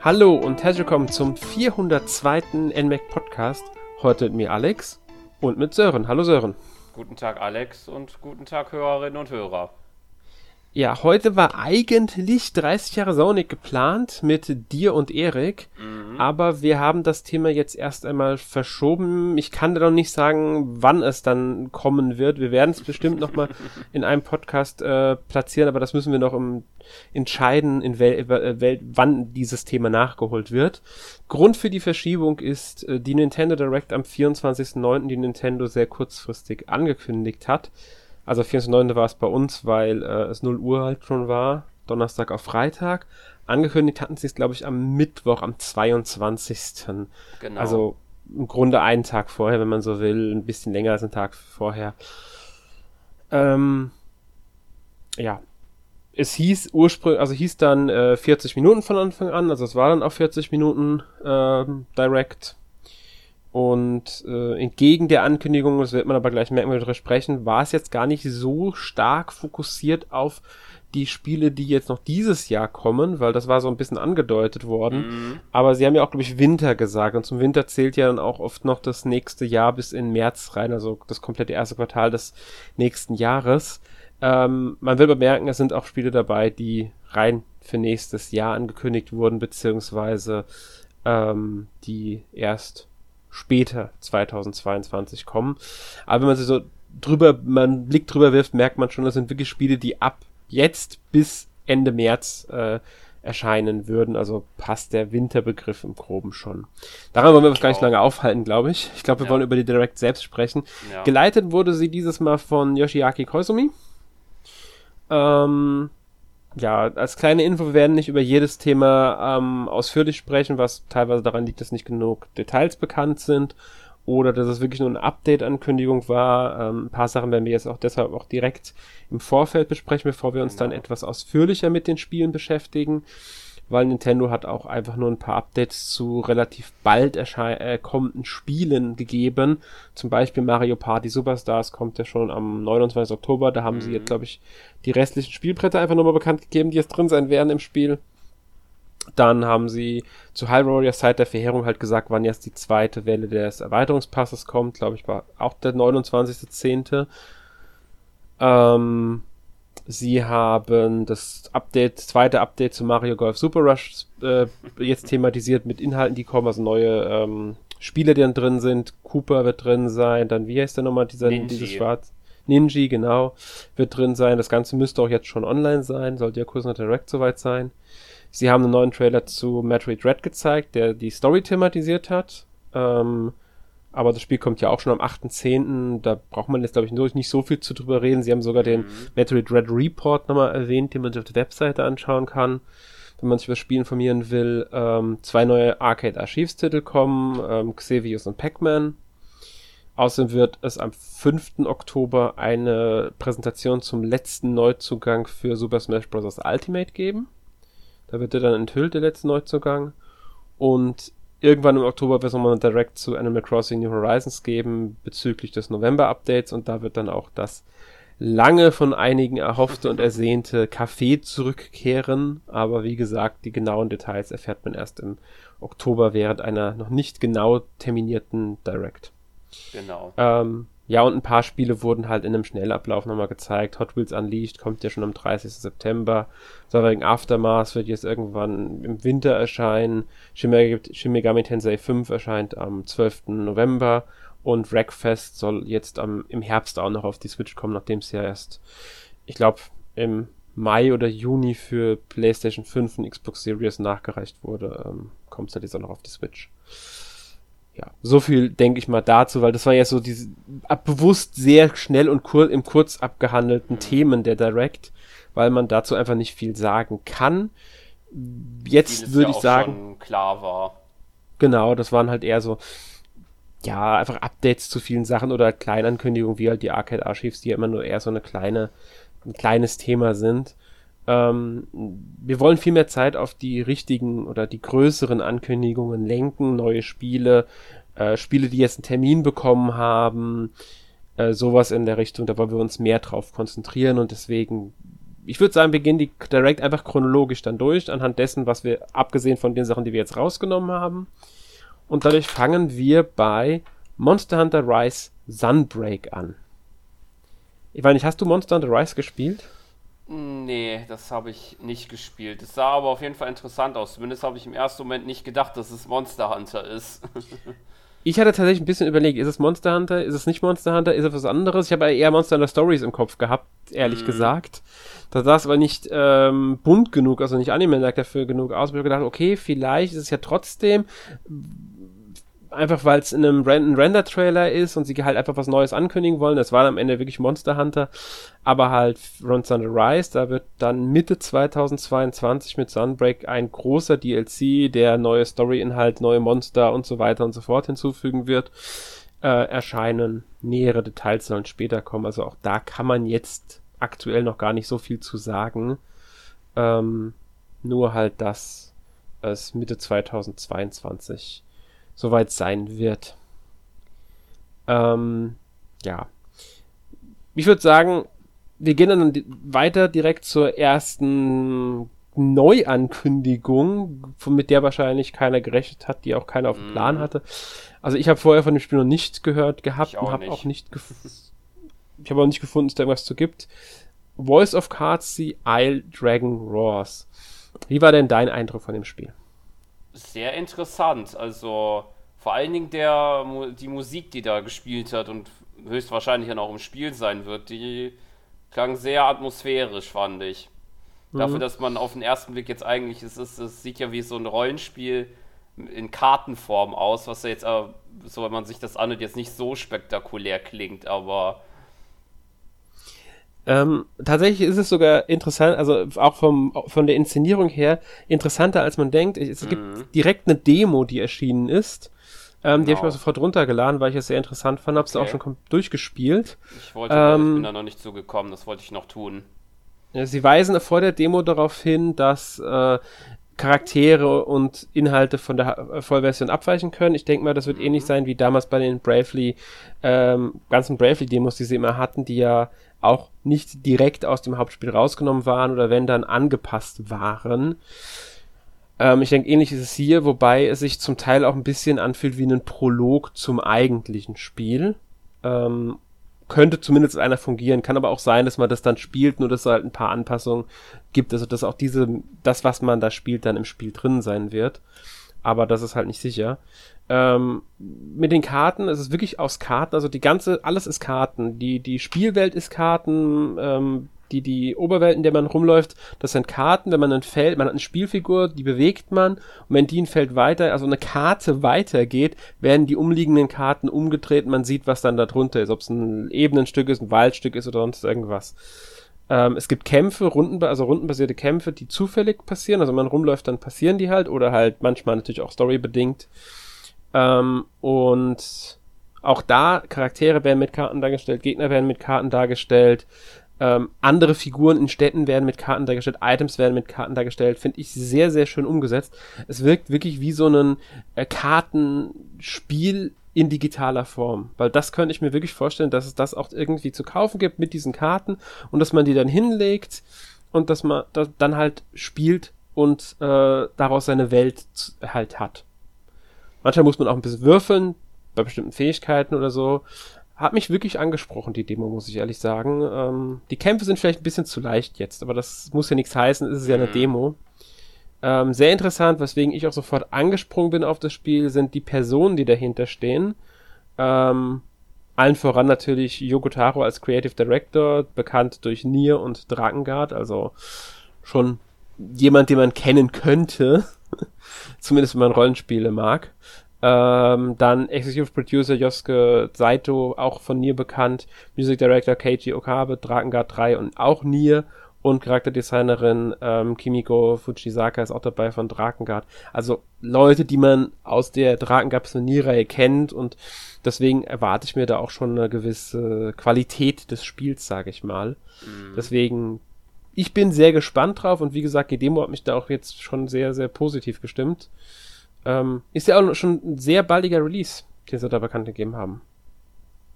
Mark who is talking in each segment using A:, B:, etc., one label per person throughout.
A: Hallo und herzlich willkommen zum 402. NMAC Podcast. Heute mit mir Alex und mit Sören. Hallo Sören.
B: Guten Tag Alex und guten Tag Hörerinnen und Hörer.
A: Ja, heute war eigentlich 30 Jahre Sonic geplant mit dir und Erik, mhm. Aber wir haben das Thema jetzt erst einmal verschoben. Ich kann da noch nicht sagen, wann es dann kommen wird. Wir werden es bestimmt noch mal in einem Podcast äh, platzieren, aber das müssen wir noch im, entscheiden, in wel, äh, wel, wann dieses Thema nachgeholt wird. Grund für die Verschiebung ist äh, die Nintendo Direct am 24.09., die Nintendo sehr kurzfristig angekündigt hat. Also 24.9. war es bei uns, weil äh, es 0 Uhr halt schon war, Donnerstag auf Freitag. Angekündigt hatten sie es, glaube ich, am Mittwoch, am 22. Genau. Also im Grunde einen Tag vorher, wenn man so will, ein bisschen länger als einen Tag vorher. Ähm, ja. Es hieß ursprünglich, also hieß dann äh, 40 Minuten von Anfang an, also es war dann auch 40 Minuten äh, direct und äh, entgegen der Ankündigung, das wird man aber gleich merken, wenn wir darüber sprechen, war es jetzt gar nicht so stark fokussiert auf die Spiele, die jetzt noch dieses Jahr kommen, weil das war so ein bisschen angedeutet worden. Mhm. Aber sie haben ja auch, glaube ich, Winter gesagt. Und zum Winter zählt ja dann auch oft noch das nächste Jahr bis in März rein, also das komplette erste Quartal des nächsten Jahres. Ähm, man will bemerken, es sind auch Spiele dabei, die rein für nächstes Jahr angekündigt wurden, beziehungsweise ähm, die erst später 2022 kommen. Aber wenn man sich so drüber, man einen Blick drüber wirft, merkt man schon, das sind wirklich Spiele, die ab jetzt bis Ende März äh, erscheinen würden. Also passt der Winterbegriff im Groben schon. Daran wollen wir uns gar nicht lange aufhalten, glaube ich. Ich glaube, wir ja. wollen über die Direct selbst sprechen. Ja. Geleitet wurde sie dieses Mal von Yoshiaki Koizumi. Ähm, ja, als kleine Info, wir werden nicht über jedes Thema ähm, ausführlich sprechen, was teilweise daran liegt, dass nicht genug Details bekannt sind oder dass es wirklich nur eine Update-Ankündigung war. Ähm, ein paar Sachen werden wir jetzt auch deshalb auch direkt im Vorfeld besprechen, bevor wir uns genau. dann etwas ausführlicher mit den Spielen beschäftigen weil Nintendo hat auch einfach nur ein paar Updates zu relativ bald äh, kommenden Spielen gegeben. Zum Beispiel Mario Party Superstars kommt ja schon am 29. Oktober. Da haben mhm. sie jetzt, glaube ich, die restlichen Spielbretter einfach nochmal bekannt gegeben, die jetzt drin sein werden im Spiel. Dann haben sie zu Hyrule Warriors Zeit der Verheerung halt gesagt, wann jetzt die zweite Welle des Erweiterungspasses kommt. Glaube ich, war auch der 29.10. Ähm, Sie haben das Update, zweite Update zu Mario Golf Super Rush äh, jetzt thematisiert mit Inhalten, die kommen, also neue ähm, Spiele, die dann drin sind. Cooper wird drin sein, dann wie heißt der nochmal, dieser, Ninji. dieses Schwarz? Ninji, genau, wird drin sein. Das Ganze müsste auch jetzt schon online sein, sollte ja kurz nach Direct soweit sein. Sie haben einen neuen Trailer zu Metroid Red gezeigt, der die Story thematisiert hat. Ähm, aber das Spiel kommt ja auch schon am 8.10. Da braucht man jetzt, glaube ich, nicht so viel zu drüber reden. Sie haben sogar den mhm. Metroid Red Report nochmal erwähnt, den man sich auf der Webseite anschauen kann, wenn man sich über das Spiel informieren will. Ähm, zwei neue Arcade-Archivstitel kommen, ähm, Xevious und Pac-Man. Außerdem wird es am 5. Oktober eine Präsentation zum letzten Neuzugang für Super Smash Bros. Ultimate geben. Da wird er dann enthüllt, der letzte Neuzugang. Und irgendwann im Oktober wird es nochmal ein Direct zu Animal Crossing New Horizons geben bezüglich des November-Updates und da wird dann auch das lange von einigen erhoffte und ersehnte Café zurückkehren. Aber wie gesagt, die genauen Details erfährt man erst im Oktober während einer noch nicht genau terminierten Direct.
B: Genau.
A: Ähm, ja, und ein paar Spiele wurden halt in einem Schnellablauf nochmal gezeigt. Hot Wheels Unleashed kommt ja schon am 30. September. Sovereign Aftermath wird jetzt irgendwann im Winter erscheinen. Shin Megami Tensei 5 erscheint am 12. November. Und Wreckfest soll jetzt am, im Herbst auch noch auf die Switch kommen, nachdem es ja erst, ich glaube, im Mai oder Juni für PlayStation 5 und Xbox Series nachgereicht wurde, ähm, kommt es halt jetzt auch noch auf die Switch ja, so viel denke ich mal dazu, weil das war ja so diese bewusst sehr schnell und kur im kurz abgehandelten mhm. Themen der Direct, weil man dazu einfach nicht viel sagen kann. Jetzt würde ja ich sagen,
B: klar war.
A: Genau, das waren halt eher so ja, einfach Updates zu vielen Sachen oder Kleinankündigungen wie halt die Arcade Archives, die ja immer nur eher so eine kleine ein kleines Thema sind. Ähm, wir wollen viel mehr Zeit auf die richtigen oder die größeren Ankündigungen lenken, neue Spiele, äh, Spiele, die jetzt einen Termin bekommen haben, äh, sowas in der Richtung. Da wollen wir uns mehr drauf konzentrieren und deswegen ich würde sagen, wir gehen die Direct einfach chronologisch dann durch, anhand dessen, was wir, abgesehen von den Sachen, die wir jetzt rausgenommen haben. Und dadurch fangen wir bei Monster Hunter Rise Sunbreak an. Ich weiß nicht, hast du Monster Hunter Rise gespielt?
B: Nee, das habe ich nicht gespielt. Es sah aber auf jeden Fall interessant aus. Zumindest habe ich im ersten Moment nicht gedacht, dass es Monster Hunter ist.
A: ich hatte tatsächlich ein bisschen überlegt, ist es Monster Hunter, ist es nicht Monster Hunter, ist es was anderes? Ich habe eher Monster Hunter Stories im Kopf gehabt, ehrlich mm. gesagt. Da sah es aber nicht ähm, bunt genug, also nicht Anime dafür genug aus. Ich habe gedacht, okay, vielleicht ist es ja trotzdem einfach weil es in einem Render-Trailer ist und sie halt einfach was Neues ankündigen wollen. Das war am Ende wirklich Monster Hunter, aber halt Run Thunder Rise. Da wird dann Mitte 2022 mit Sunbreak ein großer DLC, der neue Story-Inhalt, neue Monster und so weiter und so fort hinzufügen wird, äh, erscheinen. Nähere Details sollen später kommen. Also auch da kann man jetzt aktuell noch gar nicht so viel zu sagen. Ähm, nur halt, dass es Mitte 2022 soweit sein wird. Ähm, ja. Ich würde sagen, wir gehen dann weiter direkt zur ersten Neuankündigung, mit der wahrscheinlich keiner gerechnet hat, die auch keiner auf dem Plan mhm. hatte. Also ich habe vorher von dem Spiel noch nichts gehört gehabt und habe auch nicht ich habe auch nicht gefunden, dass da irgendwas zu gibt. Voice of Cards, The Isle Dragon Roars. Wie war denn dein Eindruck von dem Spiel?
B: Sehr interessant. Also vor allen Dingen der, die Musik, die da gespielt hat und höchstwahrscheinlich dann auch im Spiel sein wird, die klang sehr atmosphärisch, fand ich. Mhm. Dafür, dass man auf den ersten Blick jetzt eigentlich, es, ist, es sieht ja wie so ein Rollenspiel in Kartenform aus, was ja jetzt, so wenn man sich das anhört, jetzt nicht so spektakulär klingt, aber
A: ähm, tatsächlich ist es sogar interessant, also auch vom, von der Inszenierung her, interessanter als man denkt. Es mhm. gibt direkt eine Demo, die erschienen ist. Ähm, genau. Die habe ich mir sofort runtergeladen, weil ich es sehr interessant fand. Hab's okay. auch schon durchgespielt.
B: Ich wollte, ähm, ich bin da noch nicht zugekommen, das wollte ich noch tun.
A: Sie weisen vor der Demo darauf hin, dass äh, Charaktere und Inhalte von der Vollversion abweichen können. Ich denke mal, das wird mhm. ähnlich sein wie damals bei den Bravely, ähm, ganzen Bravely-Demos, die sie immer hatten, die ja auch nicht direkt aus dem Hauptspiel rausgenommen waren oder wenn dann angepasst waren. Ähm, ich denke, ähnlich ist es hier, wobei es sich zum Teil auch ein bisschen anfühlt wie ein Prolog zum eigentlichen Spiel. Ähm, könnte zumindest einer fungieren, kann aber auch sein, dass man das dann spielt, nur dass es halt ein paar Anpassungen gibt, also dass auch diese, das, was man da spielt, dann im Spiel drin sein wird. Aber das ist halt nicht sicher. Ähm, mit den Karten, es ist wirklich aus Karten, also die ganze, alles ist Karten. Die, die Spielwelt ist Karten, ähm, die, die Oberwelt, in der man rumläuft, das sind Karten, wenn man ein Feld, man hat eine Spielfigur, die bewegt man, und wenn die ein Feld weiter, also eine Karte weitergeht, werden die umliegenden Karten umgedreht, man sieht, was dann da drunter ist, ob es ein Ebenenstück ist, ein Waldstück ist oder sonst irgendwas. Ähm, es gibt Kämpfe, Runden, also rundenbasierte Kämpfe, die zufällig passieren, also wenn man rumläuft, dann passieren die halt, oder halt manchmal natürlich auch storybedingt. Ähm, und auch da, Charaktere werden mit Karten dargestellt, Gegner werden mit Karten dargestellt, ähm, andere Figuren in Städten werden mit Karten dargestellt, Items werden mit Karten dargestellt, finde ich sehr, sehr schön umgesetzt. Es wirkt wirklich wie so ein äh, Kartenspiel in digitaler Form, weil das könnte ich mir wirklich vorstellen, dass es das auch irgendwie zu kaufen gibt mit diesen Karten und dass man die dann hinlegt und dass man das dann halt spielt und äh, daraus seine Welt halt hat. Manchmal muss man auch ein bisschen würfeln, bei bestimmten Fähigkeiten oder so. Hat mich wirklich angesprochen, die Demo, muss ich ehrlich sagen. Ähm, die Kämpfe sind vielleicht ein bisschen zu leicht jetzt, aber das muss ja nichts heißen, es ist ja eine mhm. Demo. Ähm, sehr interessant, weswegen ich auch sofort angesprungen bin auf das Spiel, sind die Personen, die dahinter stehen. Ähm, allen voran natürlich Yoko Taro als Creative Director, bekannt durch Nier und Drakengard, also schon jemand, den man kennen könnte. Zumindest wenn man Rollenspiele mag. Ähm, dann Executive Producer Yosuke Saito, auch von Nier bekannt. Music Director Keiji Okabe, Drakengard 3 und auch Nier. Und Charakterdesignerin ähm, Kimiko Fujisaka ist auch dabei von Drakengard. Also Leute, die man aus der Drakengard Nier-Reihe kennt und deswegen erwarte ich mir da auch schon eine gewisse Qualität des Spiels, sage ich mal. Mhm. Deswegen ich bin sehr gespannt drauf und wie gesagt, die Demo hat mich da auch jetzt schon sehr, sehr positiv gestimmt. Ähm, ist ja auch schon ein sehr baldiger Release, den sie da bekannt gegeben haben.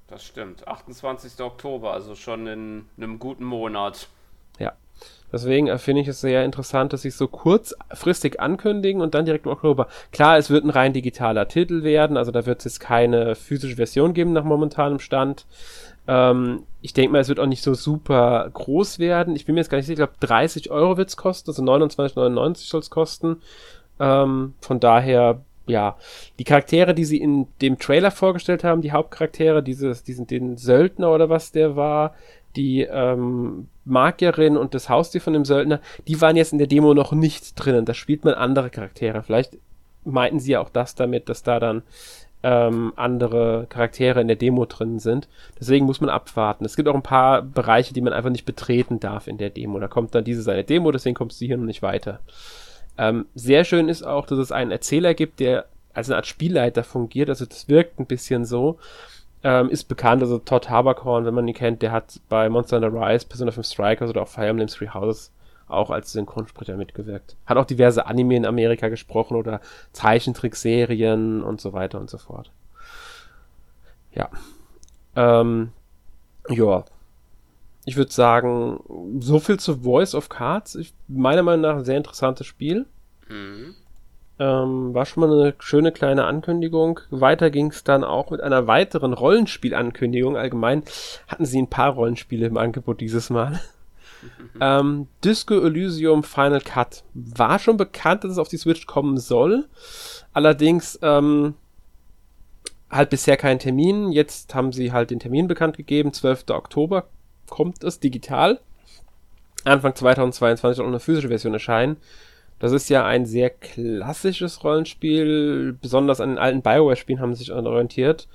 B: Das stimmt. 28. Oktober, also schon in einem guten Monat.
A: Ja. Deswegen finde ich es sehr interessant, dass sie es so kurzfristig ankündigen und dann direkt im Oktober. Klar, es wird ein rein digitaler Titel werden, also da wird es jetzt keine physische Version geben nach momentanem Stand. Ähm, ich denke mal, es wird auch nicht so super groß werden. Ich bin mir jetzt gar nicht sicher, ich glaube 30 Euro wird es kosten, also 29,99 soll es kosten. Ähm, von daher, ja, die Charaktere, die sie in dem Trailer vorgestellt haben, die Hauptcharaktere, dieses, diesen, den Söldner oder was der war, die ähm, Magierin und das Haustier von dem Söldner, die waren jetzt in der Demo noch nicht drinnen. Da spielt man andere Charaktere. Vielleicht meinten sie ja auch das damit, dass da dann ähm, andere Charaktere in der Demo drin sind. Deswegen muss man abwarten. Es gibt auch ein paar Bereiche, die man einfach nicht betreten darf in der Demo. Da kommt dann diese seine Demo, deswegen kommst du hier noch nicht weiter. Ähm, sehr schön ist auch, dass es einen Erzähler gibt, der als eine Art Spielleiter fungiert. Also das wirkt ein bisschen so. Ähm, ist bekannt, also Todd Haberkorn, wenn man ihn kennt, der hat bei Monster Hunter Rise, Persona 5 Strikers oder auch Fire Emblem Three Houses auch als Synchronsprecher mitgewirkt. Hat auch diverse Anime in Amerika gesprochen oder Zeichentrickserien und so weiter und so fort. Ja. Ähm, ja. Ich würde sagen, so viel zu Voice of Cards. Ich, meiner Meinung nach ein sehr interessantes Spiel. Mhm. Ähm, war schon mal eine schöne kleine Ankündigung. Weiter ging es dann auch mit einer weiteren Rollenspielankündigung. Allgemein hatten sie ein paar Rollenspiele im Angebot dieses Mal. ähm, Disco Elysium Final Cut. War schon bekannt, dass es auf die Switch kommen soll. Allerdings ähm, halt bisher keinen Termin. Jetzt haben sie halt den Termin bekannt gegeben. 12. Oktober kommt es digital. Anfang 2022 soll auch eine physische Version erscheinen. Das ist ja ein sehr klassisches Rollenspiel. Besonders an den alten Bioware-Spielen haben sie sich orientiert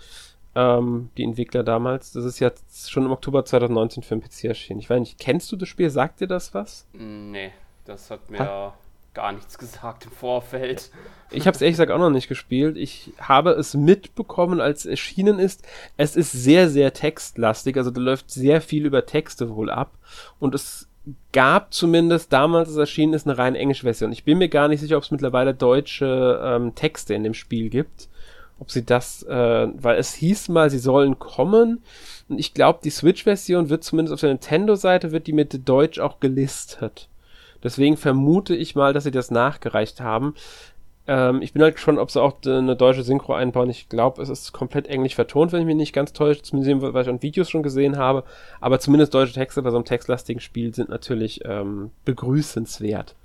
A: ähm, die Entwickler damals. Das ist jetzt schon im Oktober 2019 für den PC erschienen. Ich weiß nicht, kennst du das Spiel? Sagt dir das was?
B: Nee, das hat mir ha? Gar nichts gesagt im Vorfeld.
A: Ich habe es ehrlich gesagt auch noch nicht gespielt. Ich habe es mitbekommen, als es erschienen ist. Es ist sehr, sehr textlastig, also da läuft sehr viel über Texte wohl ab. Und es gab zumindest damals, als es erschienen ist, eine rein englische Version. Ich bin mir gar nicht sicher, ob es mittlerweile deutsche ähm, Texte in dem Spiel gibt ob sie das, äh, weil es hieß mal, sie sollen kommen. Und ich glaube, die Switch-Version wird zumindest auf der Nintendo-Seite, wird die mit Deutsch auch gelistet. Deswegen vermute ich mal, dass sie das nachgereicht haben. Ähm, ich bin halt gespannt, ob sie auch eine deutsche Synchro einbauen. Ich glaube, es ist komplett englisch vertont, wenn ich mich nicht ganz täusche. Zumindest was ich an Videos schon gesehen habe. Aber zumindest deutsche Texte bei so einem textlastigen Spiel sind natürlich ähm, begrüßenswert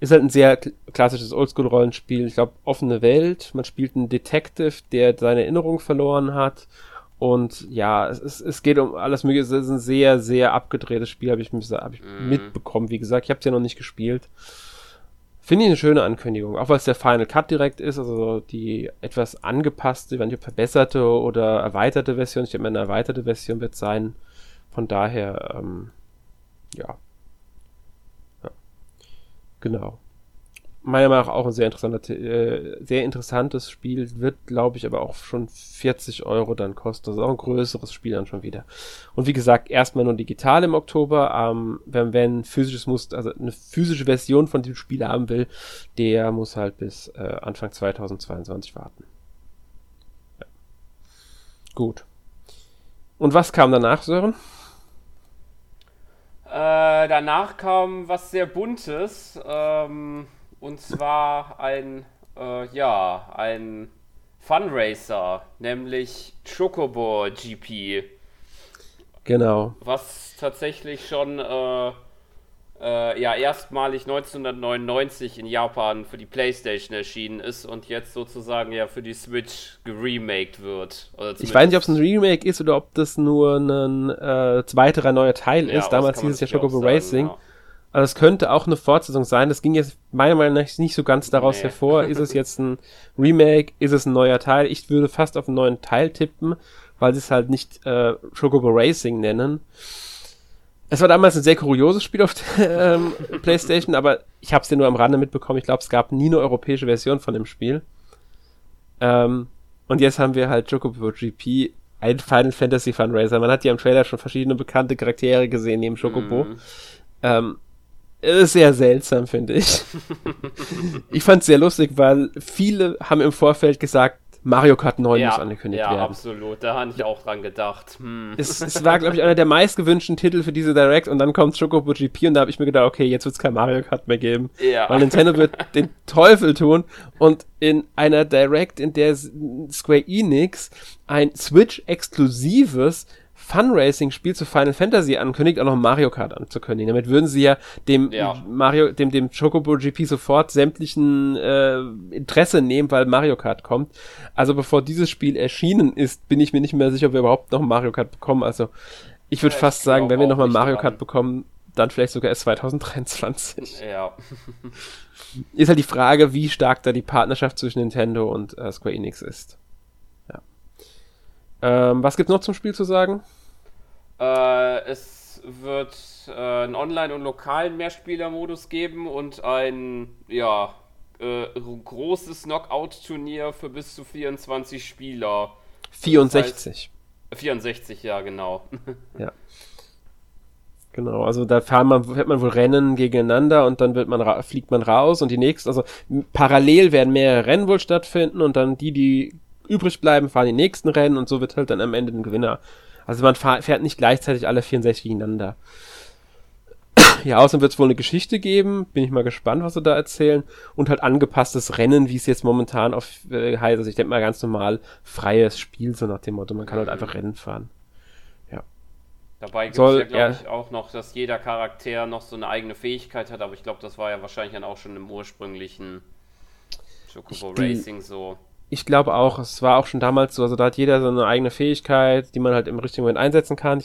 A: ist halt ein sehr klassisches Oldschool-Rollenspiel. Ich glaube, offene Welt. Man spielt einen Detective, der seine Erinnerung verloren hat. Und ja, es, es, es geht um alles Mögliche. Es ist ein sehr, sehr abgedrehtes Spiel, habe ich, hab ich mm. mitbekommen. Wie gesagt, ich habe es ja noch nicht gespielt. Finde ich eine schöne Ankündigung. Auch weil es der Final Cut direkt ist, also die etwas angepasste, wenn nicht verbesserte oder erweiterte Version. Ich denke mal, eine erweiterte Version wird sein. Von daher, ähm, ja, Genau. Meiner Meinung nach auch ein sehr, interessanter, äh, sehr interessantes Spiel, wird, glaube ich, aber auch schon 40 Euro dann kosten. Das ist auch ein größeres Spiel dann schon wieder. Und wie gesagt, erstmal nur digital im Oktober. Ähm, wenn, wenn physisches muss, also eine physische Version von dem Spiel haben will, der muss halt bis äh, Anfang 2022 warten. Ja. Gut. Und was kam danach, Sören?
B: Äh, danach kam was sehr Buntes. Ähm, und zwar ein, äh, ja, ein Funracer, nämlich Chocobo GP.
A: Genau.
B: Was tatsächlich schon äh, äh, ja erstmalig 1999 in Japan für die PlayStation erschienen ist und jetzt sozusagen ja für die Switch geremaked wird.
A: ich weiß nicht, ob es ein Remake ist oder ob das nur ein äh, weiterer neuer Teil ja, ist. Damals hieß es ja Chocobo Racing. Ja. Also es könnte auch eine Fortsetzung sein. Das ging jetzt meiner Meinung nach nicht so ganz daraus nee. hervor. Ist es jetzt ein Remake? Ist es ein neuer Teil? Ich würde fast auf einen neuen Teil tippen, weil sie es halt nicht äh, Chocobo Racing nennen. Es war damals ein sehr kurioses Spiel auf der ähm, PlayStation, aber ich habe es ja nur am Rande mitbekommen. Ich glaube, es gab nie eine europäische Version von dem Spiel. Ähm, und jetzt haben wir halt Chocobo GP, ein Final Fantasy Fundraiser. Man hat ja im Trailer schon verschiedene bekannte Charaktere gesehen neben Chocobo. Mm. Ähm, sehr seltsam, finde ich. ich fand es sehr lustig, weil viele haben im Vorfeld gesagt, Mario Kart 9 ja, muss angekündigt
B: ja,
A: werden.
B: Ja, absolut. Da habe ich auch dran gedacht.
A: Hm. Es, es, war, glaube ich, einer der meistgewünschten Titel für diese Direct und dann kommt Chocobo GP und da habe ich mir gedacht, okay, jetzt wird es kein Mario Kart mehr geben. Ja. Weil Nintendo wird den Teufel tun und in einer Direct, in der Square Enix ein Switch-exklusives Funracing-Spiel zu Final Fantasy ankündigt, auch noch Mario Kart anzukündigen. Damit würden sie ja dem ja. Mario, dem, dem Chocobo GP sofort sämtlichen äh, Interesse nehmen, weil Mario Kart kommt. Also bevor dieses Spiel erschienen ist, bin ich mir nicht mehr sicher, ob wir überhaupt noch Mario Kart bekommen. Also ich würde ja, fast sagen, wenn wir nochmal Mario dran. Kart bekommen, dann vielleicht sogar erst 2023.
B: Ja.
A: ist halt die Frage, wie stark da die Partnerschaft zwischen Nintendo und äh, Square Enix ist. Ja. Ähm, was gibt's noch zum Spiel zu sagen?
B: Äh, es wird äh, einen Online- und lokalen Mehrspielermodus geben und ein, ja, äh, großes Knockout-Turnier für bis zu 24 Spieler.
A: 64.
B: Das heißt, 64, ja, genau.
A: ja. Genau, also da fahren man, fährt man wohl Rennen gegeneinander und dann wird man fliegt man raus und die nächsten, also parallel werden mehrere Rennen wohl stattfinden und dann die, die übrig bleiben, fahren die nächsten Rennen und so wird halt dann am Ende ein Gewinner also man fährt nicht gleichzeitig alle 64 gegeneinander. ja, außerdem wird es wohl eine Geschichte geben. Bin ich mal gespannt, was sie da erzählen. Und halt angepasstes Rennen, wie es jetzt momentan auf äh, heißt. Also ich denke mal ganz normal freies Spiel, so nach dem Motto. Man kann halt einfach Rennen fahren. Ja.
B: Dabei gibt es ja, glaube ich, auch noch, dass jeder Charakter noch so eine eigene Fähigkeit hat. Aber ich glaube, das war ja wahrscheinlich dann auch schon im ursprünglichen Chocobo Racing so
A: ich glaube auch, es war auch schon damals so, also da hat jeder so eine eigene Fähigkeit, die man halt im richtigen Moment einsetzen kann.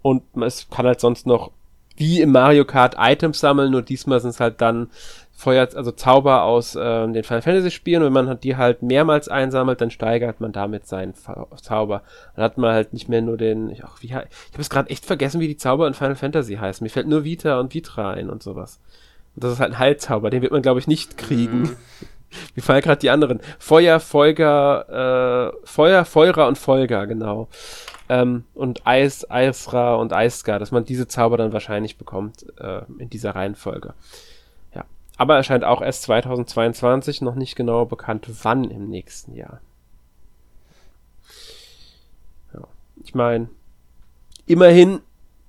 A: Und es kann halt sonst noch wie im Mario Kart Items sammeln, nur diesmal sind es halt dann Feuer, also Zauber aus äh, den Final Fantasy Spielen. Und wenn man halt die halt mehrmals einsammelt, dann steigert man damit seinen Zauber. Dann hat man halt nicht mehr nur den, ich, ach, wie, ich habe es gerade echt vergessen, wie die Zauber in Final Fantasy heißen. Mir fällt nur Vita und Vitra ein und sowas. Und das ist halt ein Heilzauber, den wird man glaube ich nicht kriegen. Mhm. Wie fallen gerade die anderen? Feuer, Folger, äh, Feuer, Feurer und Folger, genau. Ähm, und Eis, Eisra und Eisgar, dass man diese Zauber dann wahrscheinlich bekommt äh, in dieser Reihenfolge. Ja. Aber erscheint auch erst 2022, noch nicht genau bekannt, wann im nächsten Jahr. Ja. Ich meine, immerhin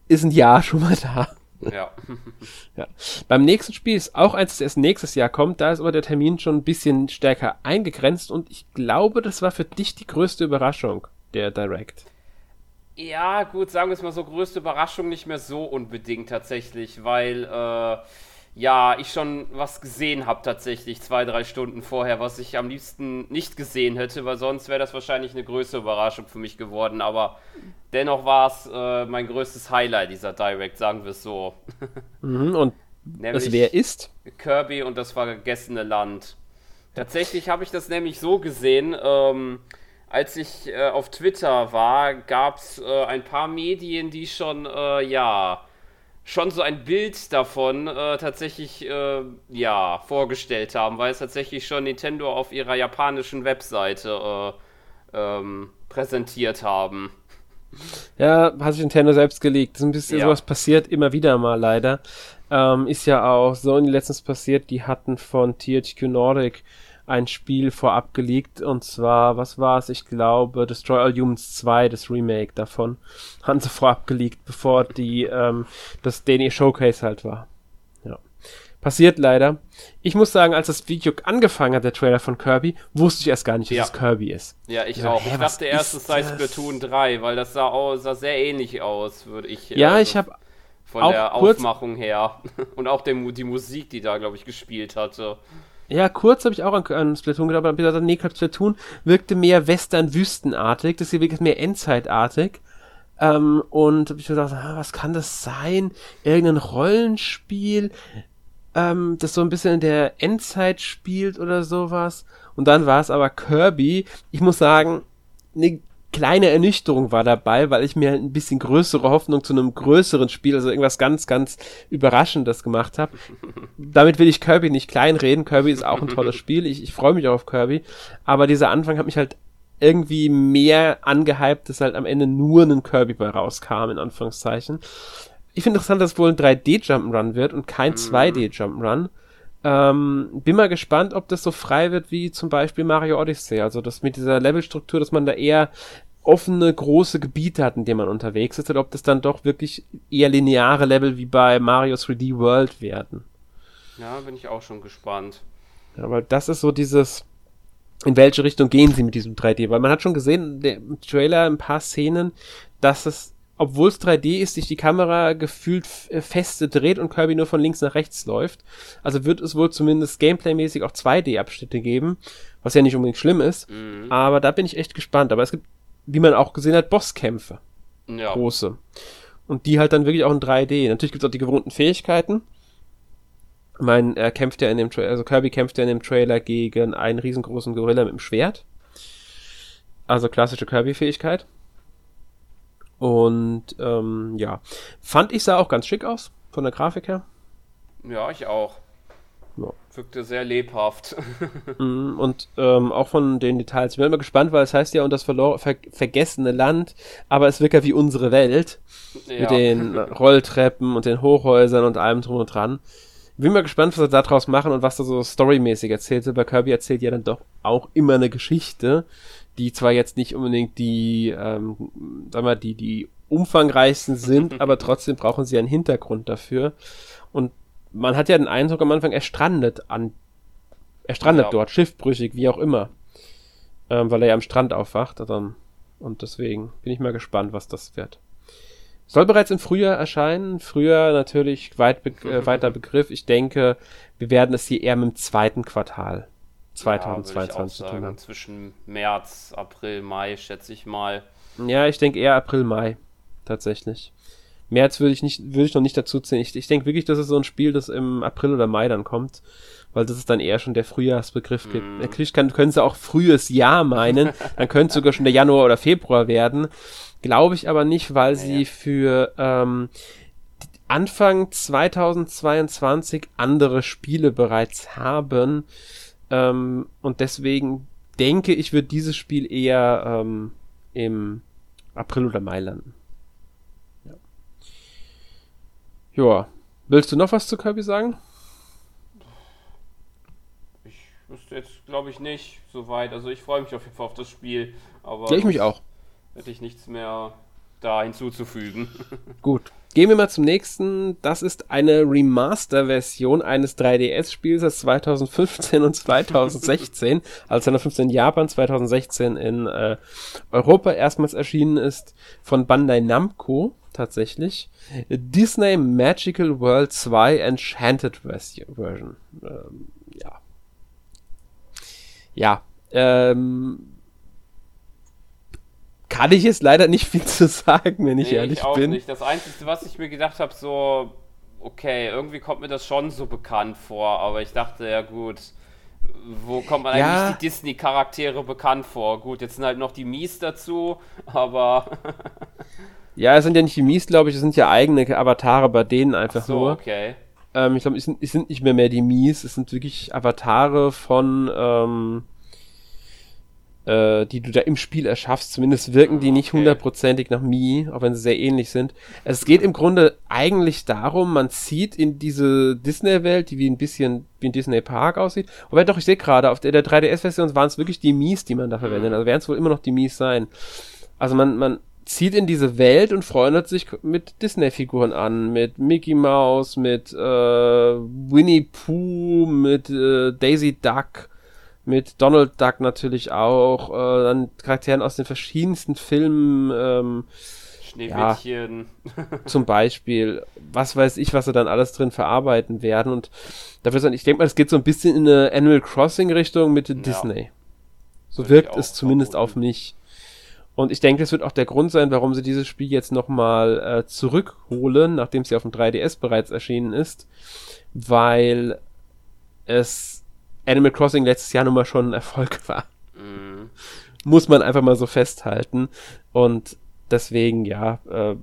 A: ist ein Jahr schon mal da.
B: Ja.
A: ja. Beim nächsten Spiel ist auch eins, das erst nächstes Jahr kommt. Da ist aber der Termin schon ein bisschen stärker eingegrenzt und ich glaube, das war für dich die größte Überraschung, der Direct.
B: Ja, gut, sagen wir es mal so, größte Überraschung nicht mehr so unbedingt tatsächlich, weil äh, ja, ich schon was gesehen habe tatsächlich zwei, drei Stunden vorher, was ich am liebsten nicht gesehen hätte, weil sonst wäre das wahrscheinlich eine größere Überraschung für mich geworden. Aber dennoch war es äh, mein größtes Highlight dieser Direct, sagen wir es so.
A: Mhm, und nämlich das wer ist?
B: Kirby und das vergessene Land. Tatsächlich habe ich das nämlich so gesehen, ähm, als ich äh, auf Twitter war, gab es äh, ein paar Medien, die schon, äh, ja, schon so ein Bild davon äh, tatsächlich äh, ja vorgestellt haben, weil es tatsächlich schon Nintendo auf ihrer japanischen Webseite äh, ähm, präsentiert haben.
A: Ja, hat sich Nintendo selbst gelegt. Das ist ein bisschen ja. sowas passiert immer wieder mal leider. Ähm, ist ja auch Sony letztens passiert, die hatten von THQ Nordic ein Spiel vorab geleakt und zwar, was war es? Ich glaube, Destroy All Humans 2, das Remake davon, haben sie vorab geleakt, bevor die, ähm, das DNA Showcase halt war. Ja. Passiert leider. Ich muss sagen, als das Video angefangen hat, der Trailer von Kirby, wusste ich erst gar nicht, dass ja. es Kirby ist.
B: Ja, ich also, auch. Hä, ich dachte erst, es sei Splatoon 3, weil das sah, aus, sah sehr ähnlich aus, würde ich.
A: Ja, also ich habe
B: von der Aufmachung her und auch der, die Musik, die da, glaube ich, gespielt hatte.
A: Ja, kurz habe ich auch an, an Splatoon gedacht, aber gesagt, nee, Splatoon wirkte mehr Western-Wüstenartig, das hier wirkt mehr Endzeitartig. Ähm, und hab ich gedacht, ah, was kann das sein? Irgendein Rollenspiel, ähm, das so ein bisschen in der Endzeit spielt oder sowas. Und dann war es aber Kirby. Ich muss sagen, eine kleine Ernüchterung war dabei, weil ich mir ein bisschen größere Hoffnung zu einem größeren Spiel, also irgendwas ganz, ganz Überraschendes gemacht habe. Damit will ich Kirby nicht kleinreden. Kirby ist auch ein tolles Spiel. Ich, ich freue mich auch auf Kirby. Aber dieser Anfang hat mich halt irgendwie mehr angehypt, dass halt am Ende nur ein Kirby bei rauskam, in Anführungszeichen. Ich finde interessant, dass es wohl ein 3D-Jump'n'Run wird und kein 2D-Jump'n'Run. Ähm, bin mal gespannt, ob das so frei wird wie zum Beispiel Mario Odyssey. Also das mit dieser Levelstruktur, dass man da eher offene, große Gebiete hat, in denen man unterwegs ist, oder ob das dann doch wirklich eher lineare Level wie bei Mario 3D World werden.
B: Ja, bin ich auch schon gespannt.
A: Ja, weil das ist so dieses, in welche Richtung gehen sie mit diesem 3D? Weil man hat schon gesehen, der Trailer ein paar Szenen, dass es, obwohl es 3D ist, sich die Kamera gefühlt äh, feste dreht und Kirby nur von links nach rechts läuft. Also wird es wohl zumindest gameplaymäßig auch 2D-Abschnitte geben, was ja nicht unbedingt schlimm ist. Mhm. Aber da bin ich echt gespannt. Aber es gibt, wie man auch gesehen hat, Bosskämpfe. Ja. Große. Und die halt dann wirklich auch in 3D. Natürlich gibt es auch die gewohnten Fähigkeiten mein, er kämpft ja in dem Trailer, also Kirby kämpft ja in dem Trailer gegen einen riesengroßen Gorilla mit dem Schwert. Also klassische Kirby-Fähigkeit. Und ähm, ja, fand ich sah auch ganz schick aus von der Grafik her.
B: Ja, ich auch. Ja. Wirkte sehr lebhaft.
A: Mhm, und ähm, auch von den Details. Ich bin immer gespannt, weil es heißt ja und das ver vergessene Land, aber es wirkt ja wie unsere Welt. Ja. Mit den Rolltreppen und den Hochhäusern und allem drum und dran bin mal gespannt, was sie daraus machen und was da so storymäßig erzählt. Bei Kirby erzählt ja dann doch auch immer eine Geschichte, die zwar jetzt nicht unbedingt die, ähm, sag mal, die, die umfangreichsten sind, aber trotzdem brauchen sie einen Hintergrund dafür. Und man hat ja den Eindruck am Anfang, er strandet an, er strandet ja. dort, schiffbrüchig, wie auch immer. Ähm, weil er ja am Strand aufwacht. Also, und deswegen bin ich mal gespannt, was das wird. Soll bereits im Frühjahr erscheinen. Frühjahr natürlich weit be äh, weiter Begriff. Ich denke, wir werden es hier eher mit dem zweiten Quartal 2022 ja, tun.
B: Zwischen März, April, Mai, schätze ich mal.
A: Ja, ich denke eher April, Mai. Tatsächlich. März würde ich nicht, würde ich noch nicht dazu zählen. Ich, ich denke wirklich, das ist so ein Spiel, das im April oder Mai dann kommt, weil das ist dann eher schon der Frühjahrsbegriff gibt. Mm. Natürlich kann, können sie auch frühes Jahr meinen, dann könnte es sogar schon der Januar oder Februar werden. Glaube ich aber nicht, weil sie für ähm, Anfang 2022 andere Spiele bereits haben. Ähm, und deswegen denke ich, wird dieses Spiel eher ähm, im April oder Mai landen. Ja. Joa. Willst du noch was zu Kirby sagen?
B: Ich wüsste jetzt, glaube ich, nicht so weit. Also ich freue mich auf jeden Fall auf das Spiel. Aber
A: ja, ich mich auch
B: hätte ich nichts mehr da hinzuzufügen.
A: Gut. Gehen wir mal zum nächsten. Das ist eine Remaster-Version eines 3DS-Spiels aus 2015 und 2016. also 2015 in Japan, 2016 in äh, Europa erstmals erschienen ist von Bandai Namco tatsächlich. Disney Magical World 2 Enchanted Version. Ähm, ja. Ja. Ähm, kann ich jetzt leider nicht viel zu sagen, wenn ich nee, ehrlich ich auch bin. Nicht.
B: Das Einzige, was ich mir gedacht habe, so, okay, irgendwie kommt mir das schon so bekannt vor, aber ich dachte, ja gut, wo kommt man ja. eigentlich die Disney-Charaktere bekannt vor? Gut, jetzt sind halt noch die Mies dazu, aber.
A: ja, es sind ja nicht die Mies, glaube ich, es sind ja eigene Avatare bei denen einfach Ach so, nur.
B: okay.
A: Ähm, ich glaube, es sind, es sind nicht mehr mehr die Mies, es sind wirklich Avatare von, ähm, äh, die du da im Spiel erschaffst. Zumindest wirken die nicht hundertprozentig nach Mi, auch wenn sie sehr ähnlich sind. Es geht im Grunde eigentlich darum, man zieht in diese Disney-Welt, die wie ein bisschen wie ein Disney Park aussieht. Wobei doch, ich sehe gerade, auf der, der 3DS-Version waren es wirklich die Mies, die man da verwendet. Mhm. Also werden es wohl immer noch die Mies sein. Also man, man zieht in diese Welt und freundet sich mit Disney-Figuren an, mit Mickey Mouse, mit äh, Winnie Pooh, mit äh, Daisy Duck mit Donald Duck natürlich auch, äh, dann Charakteren aus den verschiedensten Filmen. Ähm,
B: Schneewittchen.
A: Ja, zum Beispiel, was weiß ich, was sie dann alles drin verarbeiten werden. Und dafür sagen, ich denke mal, es geht so ein bisschen in eine Animal Crossing Richtung mit ja. Disney. So wirkt es zumindest auf mich. Und ich denke, das wird auch der Grund sein, warum sie dieses Spiel jetzt nochmal äh, zurückholen, nachdem sie auf dem 3DS bereits erschienen ist, weil es Animal Crossing letztes Jahr nun mal schon ein Erfolg war. Mhm. Muss man einfach mal so festhalten. Und deswegen, ja, äh,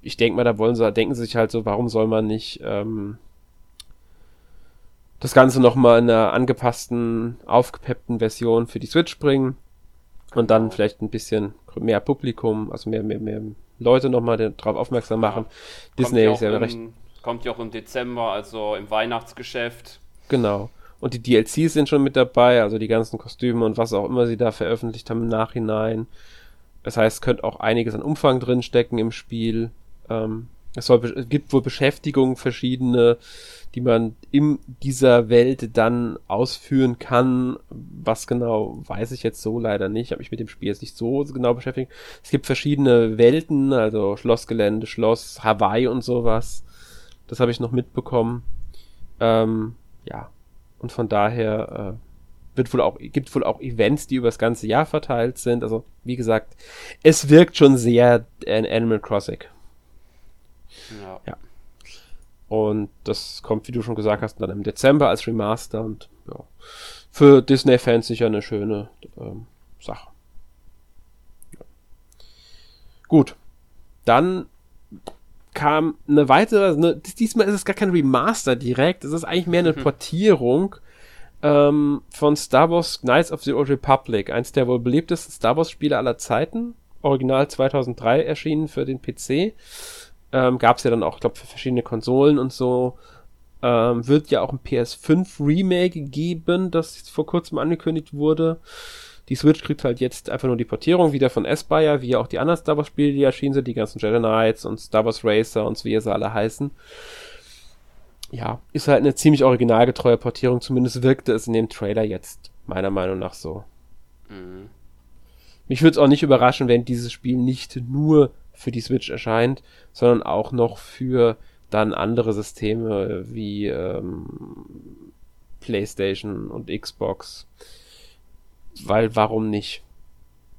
A: ich denke mal, da wollen sie, denken sie sich halt so, warum soll man nicht ähm, das Ganze nochmal in einer angepassten, aufgepeppten Version für die Switch bringen und dann genau. vielleicht ein bisschen mehr Publikum, also mehr, mehr, mehr Leute nochmal darauf aufmerksam machen. Ja.
B: Disney ist ja im, recht. Kommt ja auch im Dezember, also im Weihnachtsgeschäft.
A: Genau. Und die DLCs sind schon mit dabei, also die ganzen Kostüme und was auch immer sie da veröffentlicht haben im Nachhinein. Das heißt, es könnte auch einiges an Umfang drin stecken im Spiel. Ähm, es, soll, es gibt wohl Beschäftigungen verschiedene, die man in dieser Welt dann ausführen kann. Was genau, weiß ich jetzt so leider nicht. Habe ich mit dem Spiel jetzt nicht so genau beschäftigt. Es gibt verschiedene Welten, also Schlossgelände, Schloss, Hawaii und sowas. Das habe ich noch mitbekommen. Ähm, ja, und von daher äh, wird wohl auch, gibt wohl auch Events, die über das ganze Jahr verteilt sind. Also, wie gesagt, es wirkt schon sehr an Animal Crossing. Ja. ja. Und das kommt, wie du schon gesagt hast, dann im Dezember als Remaster und ja, für Disney-Fans sicher eine schöne ähm, Sache. Ja. Gut. Dann kam eine weitere, eine, diesmal ist es gar kein Remaster direkt, es ist eigentlich mehr eine mhm. Portierung ähm, von Star Wars Knights of the Old Republic, eins der wohl beliebtesten Star Wars Spiele aller Zeiten, original 2003 erschienen für den PC, ähm, gab es ja dann auch, glaube für verschiedene Konsolen und so, ähm, wird ja auch ein PS5 Remake geben, das vor kurzem angekündigt wurde. Die Switch kriegt halt jetzt einfach nur die Portierung wieder von Aspire, wie auch die anderen Star Wars Spiele, die erschienen sind, die ganzen Jedi Knights und Star Wars Racer und so wie sie alle heißen. Ja, ist halt eine ziemlich originalgetreue Portierung, zumindest wirkte es in dem Trailer jetzt, meiner Meinung nach so. Mhm. Mich würde es auch nicht überraschen, wenn dieses Spiel nicht nur für die Switch erscheint, sondern auch noch für dann andere Systeme wie ähm, PlayStation und Xbox weil warum nicht?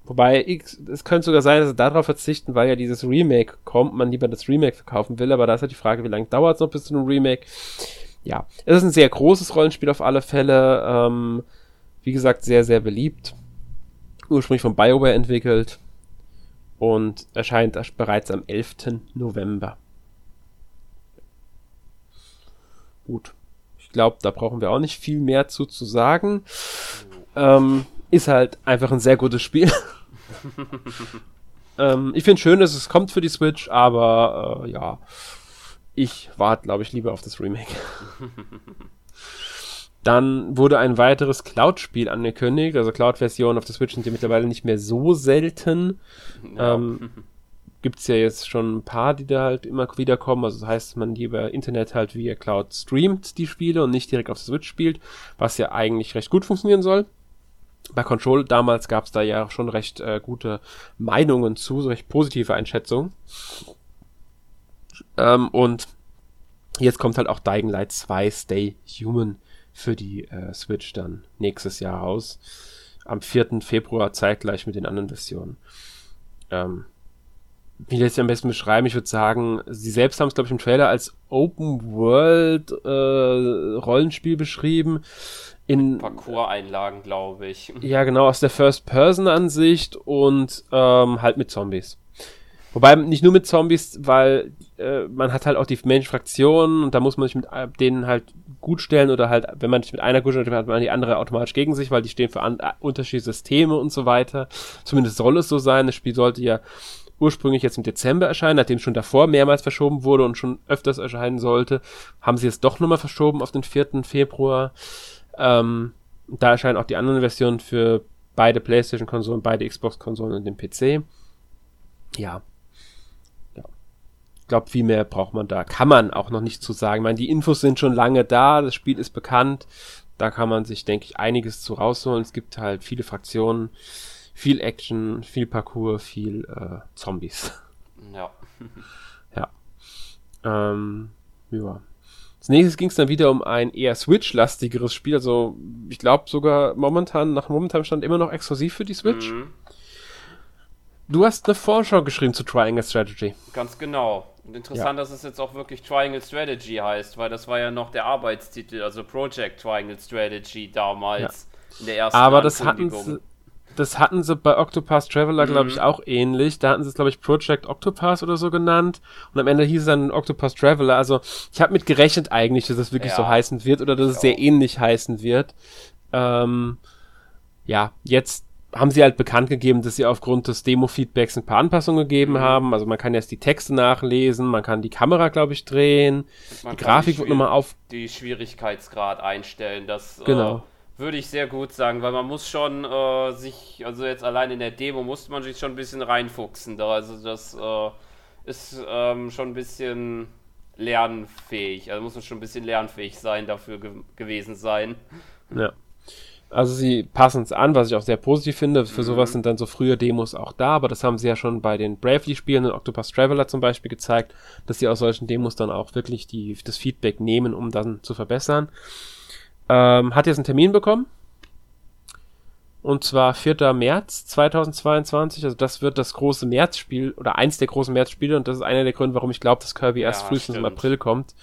A: Wobei, X, es könnte sogar sein, dass sie darauf verzichten, weil ja dieses Remake kommt, man lieber das Remake verkaufen will, aber da ist halt die Frage, wie lange dauert es noch bis zu einem Remake? Ja, es ist ein sehr großes Rollenspiel auf alle Fälle, ähm, wie gesagt, sehr, sehr beliebt. Ursprünglich von BioWare entwickelt und erscheint bereits am 11. November. Gut. Ich glaube, da brauchen wir auch nicht viel mehr zu, zu sagen. Ähm, ist halt einfach ein sehr gutes Spiel. ähm, ich finde schön, dass es kommt für die Switch, aber äh, ja, ich warte, glaube ich, lieber auf das Remake. Dann wurde ein weiteres Cloud-Spiel angekündigt. Also Cloud-Versionen auf der Switch sind ja mittlerweile nicht mehr so selten. Ja. Ähm, Gibt es ja jetzt schon ein paar, die da halt immer wieder kommen. Also das heißt, man lieber Internet halt via Cloud streamt die Spiele und nicht direkt auf der Switch spielt, was ja eigentlich recht gut funktionieren soll bei Control damals gab es da ja schon recht äh, gute Meinungen zu, so recht positive Einschätzungen. Ähm, und jetzt kommt halt auch Dying Light 2 Stay Human für die äh, Switch dann nächstes Jahr raus. Am 4. Februar zeitgleich mit den anderen Versionen. Ähm, wie lässt sich am besten beschreiben? Ich würde sagen, sie selbst haben es, glaube ich, im Trailer als Open World äh, Rollenspiel beschrieben in
B: Parcours-Einlagen, glaube ich.
A: Ja, genau, aus der First-Person-Ansicht und ähm, halt mit Zombies. Wobei nicht nur mit Zombies, weil äh, man hat halt auch die Mensch-Fraktionen und da muss man sich mit äh, denen halt gut stellen oder halt, wenn man sich mit einer gut stellt, hat man die andere automatisch gegen sich, weil die stehen für an, äh, unterschiedliche Systeme und so weiter. Zumindest soll es so sein. Das Spiel sollte ja ursprünglich jetzt im Dezember erscheinen, nachdem es schon davor mehrmals verschoben wurde und schon öfters erscheinen sollte, haben sie es doch nochmal verschoben auf den 4. Februar. Ähm, da erscheinen auch die anderen Versionen für beide PlayStation-Konsolen, beide Xbox-Konsolen und den PC. Ja. ja. Ich glaube, viel mehr braucht man da. Kann man auch noch nicht zu sagen. Ich meine, die Infos sind schon lange da, das Spiel ist bekannt. Da kann man sich, denke ich, einiges zu rausholen. Es gibt halt viele Fraktionen, viel Action, viel Parcours, viel äh, Zombies.
B: Ja.
A: ja. Ähm, ja. Als nächstes ging es dann wieder um ein eher Switch-lastigeres Spiel. Also ich glaube sogar momentan, nach momentanem Stand immer noch exklusiv für die Switch. Mhm. Du hast eine Vorschau geschrieben zu Triangle Strategy.
B: Ganz genau. Und interessant, ja. dass es jetzt auch wirklich Triangle Strategy heißt, weil das war ja noch der Arbeitstitel, also Project Triangle Strategy damals
A: ja. in der ersten Aber das hatten sie, das hatten sie bei Octopath Traveler, glaube ich, mhm. auch ähnlich. Da hatten sie es, glaube ich, Project Octopath oder so genannt. Und am Ende hieß es dann Octopath Traveler. Also ich habe mit gerechnet eigentlich, dass es wirklich ja. so heißen wird oder dass es sehr ähnlich heißen wird. Ähm, ja, jetzt haben sie halt bekannt gegeben, dass sie aufgrund des Demo-Feedbacks ein paar Anpassungen gegeben mhm. haben. Also man kann jetzt die Texte nachlesen, man kann die Kamera, glaube ich, drehen. Man die Grafik die wird nochmal auf.
B: Die Schwierigkeitsgrad einstellen. Das
A: äh, genau.
B: äh, würde ich sehr gut sagen, weil man muss schon äh, sich, also jetzt allein in der Demo musste man sich schon ein bisschen reinfuchsen. Da. Also das äh, ist ähm, schon ein bisschen lernfähig. Also muss man schon ein bisschen lernfähig sein, dafür ge gewesen sein.
A: Ja. Also sie passen es an, was ich auch sehr positiv finde. Für mhm. sowas sind dann so frühe Demos auch da, aber das haben sie ja schon bei den Bravely-Spielen, in Octopus Traveler zum Beispiel gezeigt, dass sie aus solchen Demos dann auch wirklich die, das Feedback nehmen, um dann zu verbessern. Ähm, hat jetzt einen Termin bekommen. Und zwar 4. März 2022. Also das wird das große Märzspiel oder eins der großen Märzspiele und das ist einer der Gründe, warum ich glaube, dass Kirby erst frühestens stimmt. im April kommt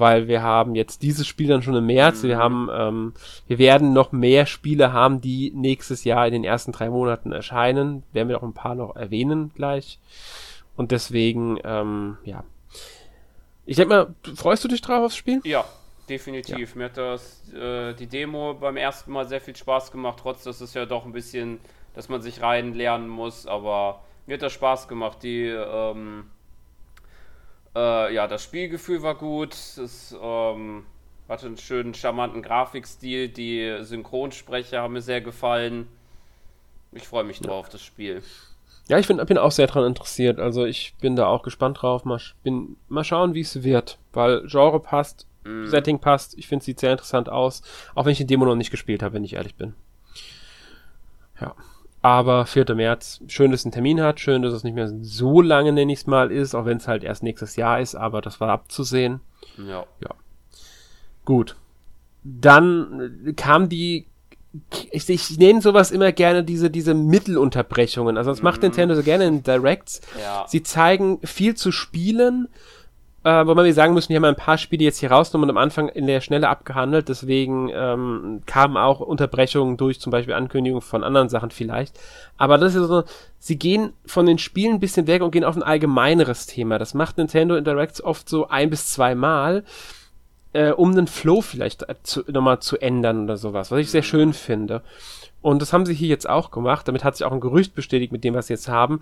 A: weil wir haben jetzt dieses Spiel dann schon im März. Mhm. Wir haben, ähm, wir werden noch mehr Spiele haben, die nächstes Jahr in den ersten drei Monaten erscheinen. Werden wir auch ein paar noch erwähnen gleich. Und deswegen, ähm, ja. Ich denke mal, freust du dich drauf aufs Spiel?
B: Ja, definitiv. Ja. Mir hat das, äh, die Demo beim ersten Mal sehr viel Spaß gemacht, trotz dass es ja doch ein bisschen, dass man sich rein lernen muss, aber mir hat das Spaß gemacht. Die, ähm, äh, ja, das Spielgefühl war gut. Es ähm, hatte einen schönen, charmanten Grafikstil. Die Synchronsprecher haben mir sehr gefallen. Ich freue mich drauf, ja. das Spiel.
A: Ja, ich bin, bin auch sehr daran interessiert. Also ich bin da auch gespannt drauf. Mal, bin, mal schauen, wie es wird. Weil Genre passt, mm. Setting passt. Ich finde, es sieht sehr interessant aus. Auch wenn ich die Demo noch nicht gespielt habe, wenn ich ehrlich bin. Ja. Aber 4. März, schön, dass es einen Termin hat, schön, dass es nicht mehr so lange, nenne ich es mal, ist, auch wenn es halt erst nächstes Jahr ist, aber das war abzusehen.
B: Ja.
A: Ja. Gut. Dann kam die, ich, ich nenne sowas immer gerne diese, diese Mittelunterbrechungen. Also das macht mhm. Nintendo so gerne in Directs.
B: Ja.
A: Sie zeigen viel zu spielen, äh, wobei wir sagen müssen, wir haben ein paar Spiele jetzt hier rausgenommen und am Anfang in der Schnelle abgehandelt, deswegen ähm, kamen auch Unterbrechungen durch, zum Beispiel Ankündigungen von anderen Sachen vielleicht. Aber das ist so, sie gehen von den Spielen ein bisschen weg und gehen auf ein allgemeineres Thema. Das macht Nintendo Interacts oft so ein bis zwei Mal, äh, um den Flow vielleicht zu, nochmal zu ändern oder sowas, was ich sehr schön finde. Und das haben sie hier jetzt auch gemacht. Damit hat sich auch ein Gerücht bestätigt mit dem, was sie jetzt haben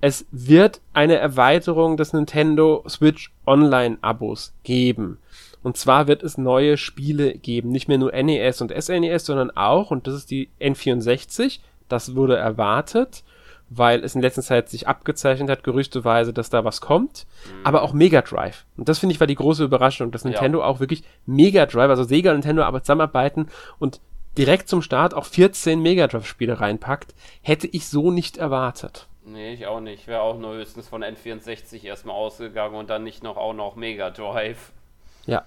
A: es wird eine Erweiterung des Nintendo Switch Online Abos geben. Und zwar wird es neue Spiele geben, nicht mehr nur NES und SNES, e sondern auch, und das ist die N64, das wurde erwartet, weil es in letzter Zeit sich abgezeichnet hat, gerüchteweise, dass da was kommt, mhm. aber auch Mega Drive. Und das finde ich war die große Überraschung, dass Nintendo ja. auch wirklich Mega Drive, also Sega und Nintendo aber zusammenarbeiten und direkt zum Start auch 14 Mega Drive Spiele reinpackt, hätte ich so nicht erwartet.
B: Nee, ich auch nicht. Wäre auch nur höchstens von N64 erstmal ausgegangen und dann nicht noch auch noch Mega Drive.
A: Ja.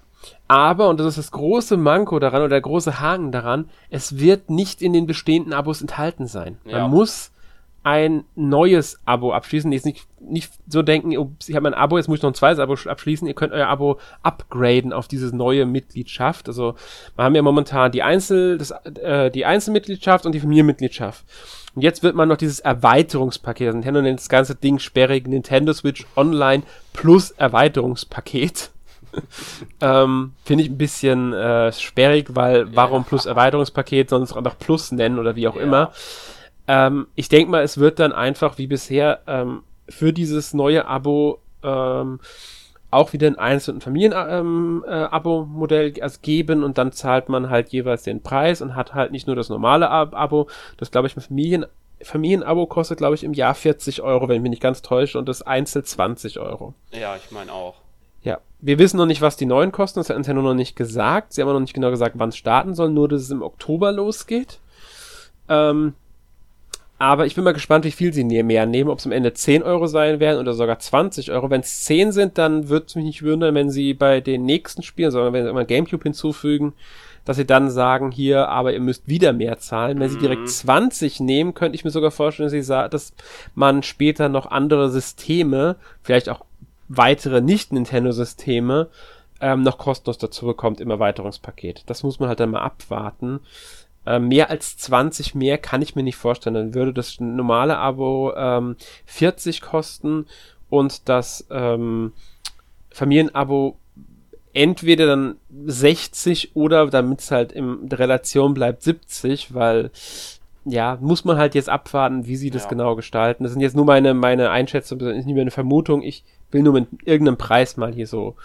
A: Aber, und das ist das große Manko daran oder der große Haken daran, es wird nicht in den bestehenden Abos enthalten sein. Ja. Man muss ein neues Abo abschließen. Jetzt nicht, nicht so denken, oh, ich habe ein Abo, jetzt muss ich noch ein zweites Abo abschließen. Ihr könnt euer Abo upgraden auf diese neue Mitgliedschaft. Also wir haben ja momentan die Einzel, das, äh, die Einzelmitgliedschaft und die Familienmitgliedschaft. Und jetzt wird man noch dieses Erweiterungspaket, also Nintendo nennt das ganze Ding sperrig Nintendo Switch Online plus Erweiterungspaket. ähm, Finde ich ein bisschen äh, sperrig, weil warum plus Erweiterungspaket, sonst einfach Plus nennen oder wie auch ja. immer. Ähm, ich denke mal, es wird dann einfach wie bisher ähm, für dieses neue Abo ähm, auch wieder ein einzelnen Familien-Abo-Modell ähm, äh, geben und dann zahlt man halt jeweils den Preis und hat halt nicht nur das normale Abo, das glaube ich mit Familien Familienabo kostet, glaube ich, im Jahr 40 Euro, wenn ich mich nicht ganz täusche, und das Einzel 20 Euro.
B: Ja, ich meine auch.
A: Ja, wir wissen noch nicht, was die neuen kosten, das hat Nintendo noch nicht gesagt. Sie haben noch nicht genau gesagt, wann es starten soll, nur dass es im Oktober losgeht. Ähm, aber ich bin mal gespannt, wie viel sie mehr nehmen, ob es am Ende 10 Euro sein werden oder sogar 20 Euro. Wenn es 10 sind, dann würde es mich nicht wundern, wenn sie bei den nächsten Spielen, sondern wenn sie immer Gamecube hinzufügen, dass sie dann sagen, hier, aber ihr müsst wieder mehr zahlen. Wenn mhm. sie direkt 20 nehmen, könnte ich mir sogar vorstellen, dass, sie dass man später noch andere Systeme, vielleicht auch weitere Nicht-Nintendo-Systeme, ähm, noch kostenlos dazu bekommt im Erweiterungspaket. Das muss man halt dann mal abwarten. Äh, mehr als 20 mehr kann ich mir nicht vorstellen. Dann würde das normale Abo ähm, 40 kosten und das ähm, Familienabo entweder dann 60 oder damit es halt in Relation bleibt 70, weil ja, muss man halt jetzt abwarten, wie sie das ja. genau gestalten. Das sind jetzt nur meine, meine Einschätzungen, das ist nicht mehr eine Vermutung. Ich will nur mit irgendeinem Preis mal hier so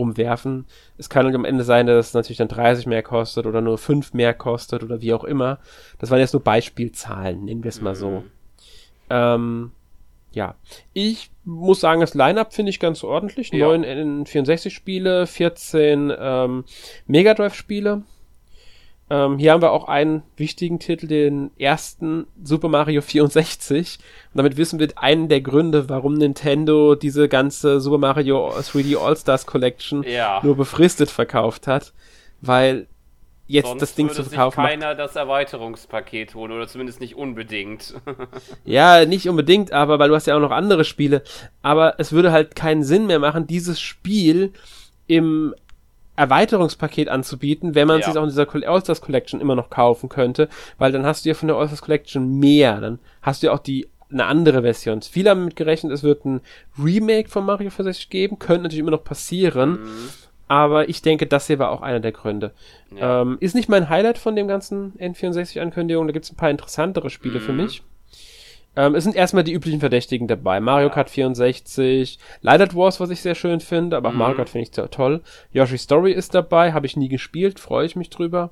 A: rumwerfen. Es kann am Ende sein, dass es natürlich dann 30 mehr kostet oder nur 5 mehr kostet oder wie auch immer. Das waren jetzt nur Beispielzahlen, nennen wir es mal so. Mhm. Ähm, ja, ich muss sagen, das Line-Up finde ich ganz ordentlich. Ja. 9 N64-Spiele, 14 ähm, Mega Drive-Spiele. Ähm, hier haben wir auch einen wichtigen Titel, den ersten Super Mario 64. Und damit wissen wir einen der Gründe, warum Nintendo diese ganze Super Mario 3D All-Stars Collection ja. nur befristet verkauft hat. Weil jetzt Sonst das Ding zu verkaufen.
B: Sich keiner das Erweiterungspaket holen oder zumindest nicht unbedingt.
A: ja, nicht unbedingt, aber weil du hast ja auch noch andere Spiele. Aber es würde halt keinen Sinn mehr machen, dieses Spiel im Erweiterungspaket anzubieten, wenn man ja. es auch in dieser All-Stars Collection immer noch kaufen könnte, weil dann hast du ja von der All-Stars Collection mehr, dann hast du ja auch die eine andere Version. Viele haben damit gerechnet, es wird ein Remake von Mario 64 geben, könnte natürlich immer noch passieren, mhm. aber ich denke, das hier war auch einer der Gründe. Ja. Ähm, ist nicht mein Highlight von dem ganzen N64-Ankündigung, da gibt es ein paar interessantere Spiele mhm. für mich. Ähm, es sind erstmal die üblichen Verdächtigen dabei. Mario Kart 64, Light Wars, was ich sehr schön finde, aber auch mhm. Mario Kart finde ich toll. Yoshi Story ist dabei, habe ich nie gespielt, freue ich mich drüber.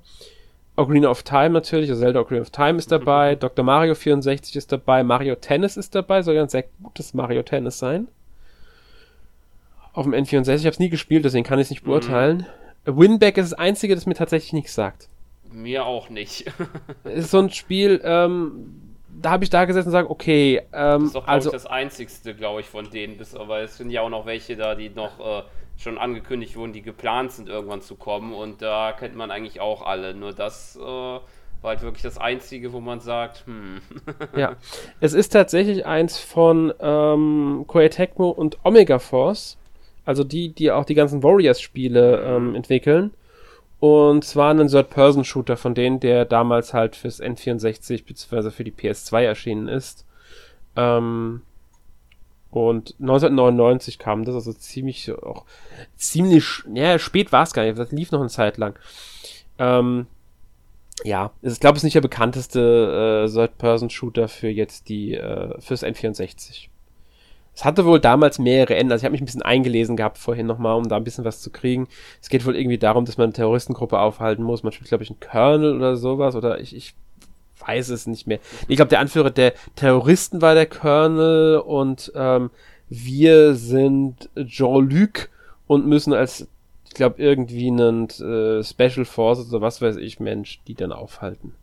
A: Ocarina of Time natürlich, also Zelda Ocarina of Time ist dabei, mhm. Dr. Mario 64 ist dabei, Mario Tennis ist dabei, soll ja ein sehr gutes Mario Tennis sein. Auf dem N64, ich habe es nie gespielt, deswegen kann ich es nicht mhm. beurteilen. Mhm. Winback ist das einzige, das mir tatsächlich nichts sagt.
B: Mir auch nicht.
A: ist so ein Spiel, ähm, da habe ich da gesessen und sage, okay, ähm,
B: das ist doch, also das einzigste, glaube ich, von denen, bis, aber es sind ja auch noch welche da, die noch äh, schon angekündigt wurden, die geplant sind, irgendwann zu kommen und da kennt man eigentlich auch alle. Nur das äh, war halt wirklich das Einzige, wo man sagt, hm.
A: ja, es ist tatsächlich eins von ähm, Koei Tecmo und Omega Force, also die, die auch die ganzen Warriors-Spiele ähm, entwickeln. Und zwar einen Third-Person-Shooter von denen, der damals halt fürs N64 bzw. für die PS2 erschienen ist. Ähm, und 1999 kam das, also ziemlich auch ziemlich, ja, spät war es gar nicht, das lief noch eine Zeit lang. Ähm, ja, ich glaube, es ist nicht der bekannteste äh, Third-Person-Shooter für jetzt die, äh, fürs N64. Es hatte wohl damals mehrere Enden. Also ich habe mich ein bisschen eingelesen gehabt vorhin nochmal, um da ein bisschen was zu kriegen. Es geht wohl irgendwie darum, dass man eine Terroristengruppe aufhalten muss. Man spielt, glaube ich, einen Colonel oder sowas. Oder ich, ich weiß es nicht mehr. Ich glaube, der Anführer der Terroristen war der Colonel und ähm, wir sind Jean-Luc und müssen als, ich glaube, irgendwie einen äh, Special Forces oder was weiß ich, Mensch, die dann aufhalten.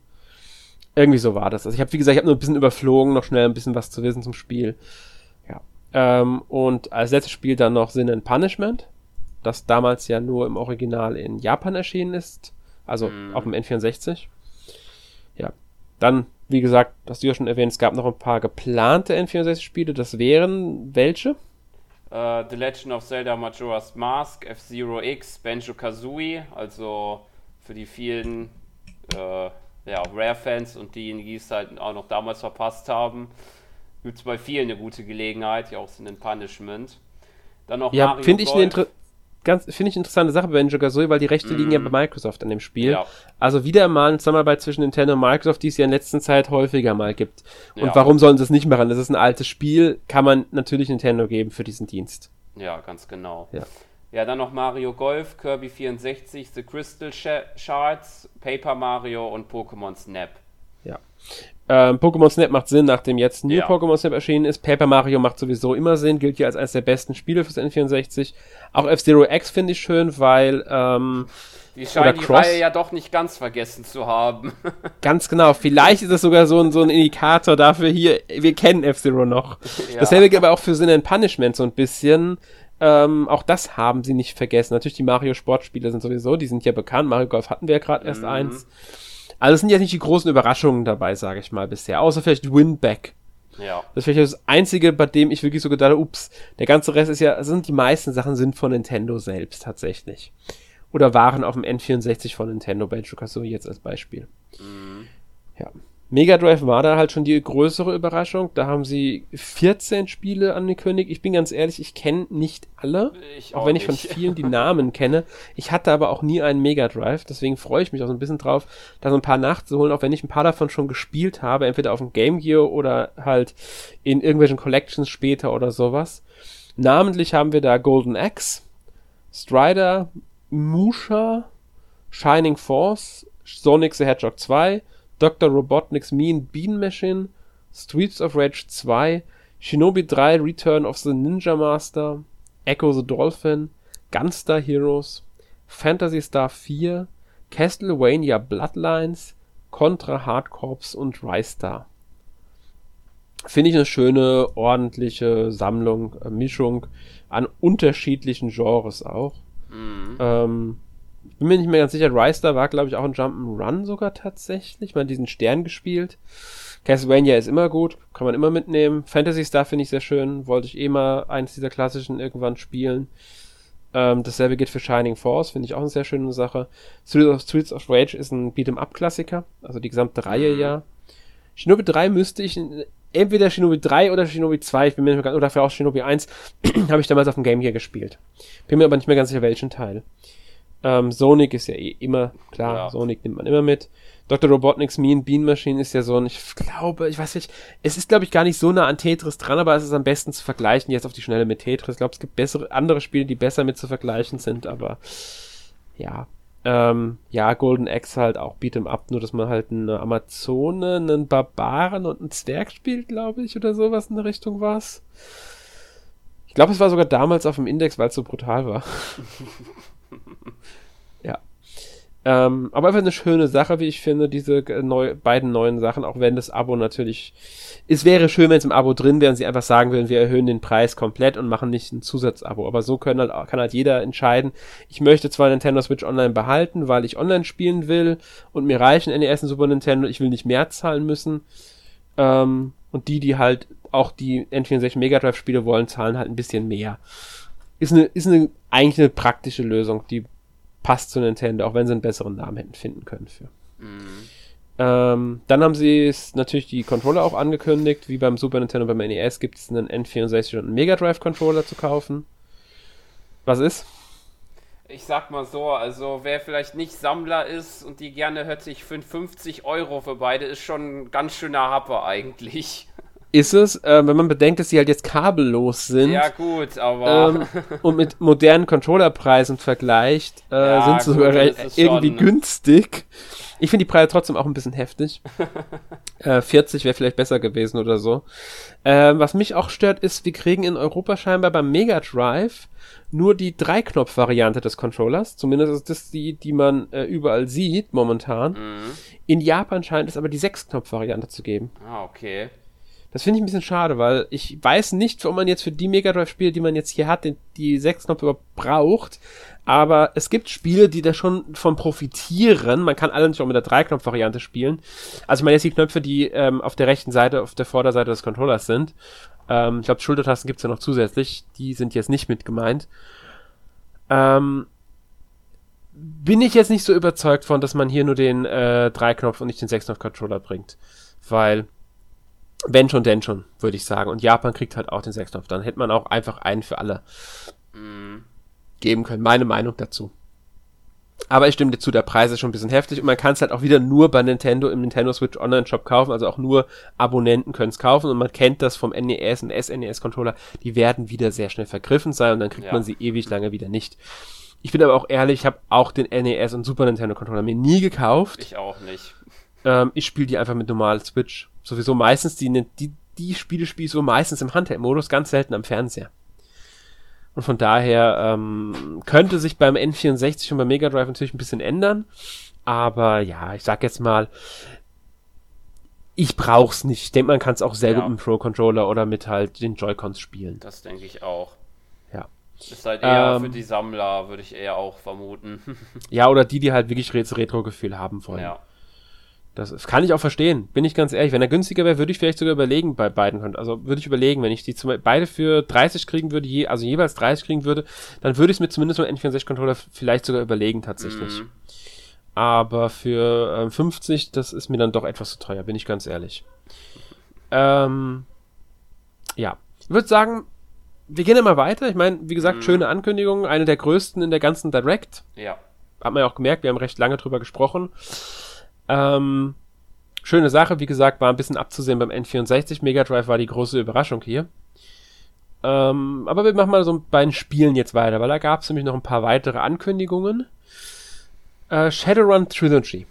A: Irgendwie so war das. Also ich habe, wie gesagt, ich habe nur ein bisschen überflogen, noch schnell ein bisschen was zu wissen zum Spiel. Ähm, und als letztes Spiel dann noch Sin and Punishment, das damals ja nur im Original in Japan erschienen ist, also mhm. auf dem N64. Ja, dann, wie gesagt, hast du ja schon erwähnt, es gab noch ein paar geplante N64-Spiele, das wären welche?
B: Uh, The Legend of Zelda Majora's Mask, F-Zero X, Banjo-Kazooie, also für die vielen äh, ja, Rare-Fans und diejenigen, die es halt auch noch damals verpasst haben gibt es bei vielen eine gute Gelegenheit, ja auch so ein Punishment.
A: Dann noch ja, finde ich eine ganz finde ich interessante Sache bei Banjo Kazooie, weil die Rechte mm. liegen ja mhm. bei Microsoft an dem Spiel. Ja. Also wieder mal eine Zusammenarbeit zwischen Nintendo und Microsoft, die es ja in letzter Zeit häufiger mal gibt. Und ja. warum sollen sie es nicht machen? Das ist ein altes Spiel, kann man natürlich Nintendo geben für diesen Dienst.
B: Ja, ganz genau. Ja. Ja, dann noch Mario Golf, Kirby 64, The Crystal Shards, Paper Mario und Pokémon Snap.
A: Ja. Ähm, Pokémon Snap macht Sinn, nachdem jetzt New ja. Pokémon Snap erschienen ist. Paper Mario macht sowieso immer Sinn, gilt ja als eines der besten Spiele fürs N64. Auch F-Zero X finde ich schön, weil ähm,
B: die scheinen die Reihe ja doch nicht ganz vergessen zu haben.
A: ganz genau. Vielleicht ist es sogar so ein, so ein Indikator dafür, hier, wir kennen F-Zero noch. Ja. Dasselbe gilt aber auch für Sin and Punishment so ein bisschen. Ähm, auch das haben sie nicht vergessen. Natürlich, die Mario Sportspiele sind sowieso, die sind ja bekannt. Mario Golf hatten wir ja gerade erst mhm. eins. Also es sind ja nicht die großen Überraschungen dabei, sage ich mal bisher. Außer vielleicht Winback. Ja. Das ist vielleicht das Einzige, bei dem ich wirklich so gedacht habe, ups, der ganze Rest ist ja, also sind die meisten Sachen sind von Nintendo selbst tatsächlich. Oder waren auf dem N64 von Nintendo, Banjo Kazooie jetzt als Beispiel. Mhm. Ja. Mega Drive war da halt schon die größere Überraschung. Da haben sie 14 Spiele angekündigt. Ich bin ganz ehrlich, ich kenne nicht alle. Ich auch, auch wenn ich nicht. von vielen die Namen kenne. Ich hatte aber auch nie einen Mega Drive. Deswegen freue ich mich auch so ein bisschen drauf, da so ein paar nachzuholen, auch wenn ich ein paar davon schon gespielt habe. Entweder auf dem Game Gear oder halt in irgendwelchen Collections später oder sowas. Namentlich haben wir da Golden Axe, Strider, Musha, Shining Force, Sonic the Hedgehog 2, Dr. Robotnik's Mean Bean Machine, Streets of Rage 2, Shinobi 3 Return of the Ninja Master, Echo the Dolphin, Gunstar Heroes, Fantasy Star 4, Castlevania Bloodlines, Contra Hard Corps und Rystar. Finde ich eine schöne, ordentliche Sammlung, äh, Mischung an unterschiedlichen Genres auch. Mhm. Ähm, bin mir nicht mehr ganz sicher. Rystar war, glaube ich, auch ein Jump'n'Run sogar tatsächlich. Man diesen Stern gespielt. Castlevania ist immer gut, kann man immer mitnehmen. Fantasy Star finde ich sehr schön. Wollte ich eh mal eins dieser klassischen irgendwann spielen. Ähm, dasselbe geht für Shining Force, finde ich auch eine sehr schöne Sache. Streets of, Streets of Rage ist ein Beat'em-up-Klassiker, also die gesamte Reihe ja. Shinobi 3 müsste ich, entweder Shinobi 3 oder Shinobi 2, ich bin mir nicht mehr ganz, oder vielleicht auch Shinobi 1, habe ich damals auf dem Game Gear gespielt. Bin mir aber nicht mehr ganz sicher, welchen Teil. Ähm, Sonic ist ja eh immer, klar, ja. Sonic nimmt man immer mit. Dr. Robotnik's Mean Bean Machine ist ja so ein, ich glaube, ich weiß nicht, es ist glaube ich gar nicht so nah an Tetris dran, aber es ist am besten zu vergleichen jetzt auf die Schnelle mit Tetris. Ich glaube, es gibt bessere, andere Spiele, die besser mit zu vergleichen sind, aber ja. Ähm, ja, Golden Axe halt auch Beat'em Up, nur dass man halt eine Amazone, einen Barbaren und einen Zwerg spielt, glaube ich, oder sowas in der Richtung war's. Ich glaube, es war sogar damals auf dem Index, weil es so brutal war. ja. Ähm, aber einfach eine schöne Sache, wie ich finde, diese neu, beiden neuen Sachen, auch wenn das Abo natürlich. Es wäre schön, wenn es im Abo drin wäre und sie einfach sagen würden, wir erhöhen den Preis komplett und machen nicht ein Zusatzabo. Aber so können halt, kann halt jeder entscheiden, ich möchte zwar Nintendo Switch Online behalten, weil ich online spielen will und mir reichen NES und Super Nintendo, ich will nicht mehr zahlen müssen. Ähm, und die, die halt auch die N64 Mega Drive Spiele wollen, zahlen halt ein bisschen mehr. Ist eine, ist eine, eigentlich eine praktische Lösung, die passt zu Nintendo, auch wenn sie einen besseren Namen hätten finden können für. Mhm. Ähm, dann haben sie es natürlich die Controller auch angekündigt, wie beim Super Nintendo beim NES gibt es einen N64 und einen Mega Drive Controller zu kaufen. Was ist?
B: Ich sag mal so, also wer vielleicht nicht Sammler ist und die gerne hört sich für 50 Euro für beide, ist schon ein ganz schöner Happer eigentlich
A: ist es, äh, wenn man bedenkt, dass sie halt jetzt kabellos sind.
B: Ja, gut, aber.
A: Ähm, und mit modernen Controllerpreisen vergleicht, äh, ja, sind sie sogar irgendwie schon... günstig. Ich finde die Preise trotzdem auch ein bisschen heftig. äh, 40 wäre vielleicht besser gewesen oder so. Äh, was mich auch stört, ist, wir kriegen in Europa scheinbar beim Mega Drive nur die Dreiknopf-Variante des Controllers. Zumindest ist das die, die man äh, überall sieht momentan. Mhm. In Japan scheint es aber die Sechsknopf-Variante zu geben.
B: Ah, okay.
A: Das finde ich ein bisschen schade, weil ich weiß nicht, ob man jetzt für die Mega Drive Spiele, die man jetzt hier hat, die, die sechs Knopf überhaupt braucht. Aber es gibt Spiele, die da schon von profitieren. Man kann alle nicht auch mit der Dreiknopf-Variante spielen. Also ich meine jetzt die Knöpfe, die ähm, auf der rechten Seite, auf der Vorderseite des Controllers sind. Ähm, ich glaube, Schultertasten gibt's ja noch zusätzlich. Die sind jetzt nicht mit gemeint. Ähm, bin ich jetzt nicht so überzeugt von, dass man hier nur den äh, Dreiknopf und nicht den Sechsknopf-Controller bringt. Weil wenn schon, denn schon, würde ich sagen. Und Japan kriegt halt auch den Sechsknopf. Dann hätte man auch einfach einen für alle mm. geben können. Meine Meinung dazu. Aber ich stimme dir zu, der Preis ist schon ein bisschen heftig und man kann es halt auch wieder nur bei Nintendo im Nintendo Switch Online Shop kaufen, also auch nur Abonnenten können es kaufen und man kennt das vom NES und SNES Controller, die werden wieder sehr schnell vergriffen sein und dann kriegt ja. man sie ewig lange wieder nicht. Ich bin aber auch ehrlich, ich habe auch den NES und Super Nintendo Controller mir nie gekauft.
B: Ich auch nicht.
A: Ähm, ich spiele die einfach mit normal Switch sowieso meistens, die, die, die Spiele spiele ich so meistens im Handheld-Modus, ganz selten am Fernseher. Und von daher ähm, könnte sich beim N64 und beim Mega Drive natürlich ein bisschen ändern. Aber ja, ich sag jetzt mal, ich brauch's nicht. Ich denke, man kann es auch sehr ja. gut mit dem Pro-Controller oder mit halt den Joy-Cons spielen.
B: Das denke ich auch.
A: Ja.
B: Ist halt eher ähm, für die Sammler, würde ich eher auch vermuten.
A: ja, oder die, die halt wirklich Retro-Gefühl haben wollen. Ja. Das, das kann ich auch verstehen, bin ich ganz ehrlich. Wenn er günstiger wäre, würde ich vielleicht sogar überlegen bei beiden. Also würde ich überlegen, wenn ich die zum, beide für 30 kriegen würde, je, also jeweils 30 kriegen würde, dann würde ich es mir zumindest mit N64-Controller vielleicht sogar überlegen tatsächlich. Mhm. aber für äh, 50, das ist mir dann doch etwas zu teuer, bin ich ganz ehrlich. Ähm, ja, ich würde sagen, wir gehen immer weiter. Ich meine, wie gesagt, mhm. schöne Ankündigung, eine der größten in der ganzen Direct.
B: Ja.
A: Hat man ja auch gemerkt, wir haben recht lange drüber gesprochen. Ähm, schöne Sache, wie gesagt, war ein bisschen abzusehen beim N64. Mega Drive war die große Überraschung hier. Ähm, aber wir machen mal so bei den Spielen jetzt weiter, weil da gab es nämlich noch ein paar weitere Ankündigungen. Äh, Shadowrun Trilogy.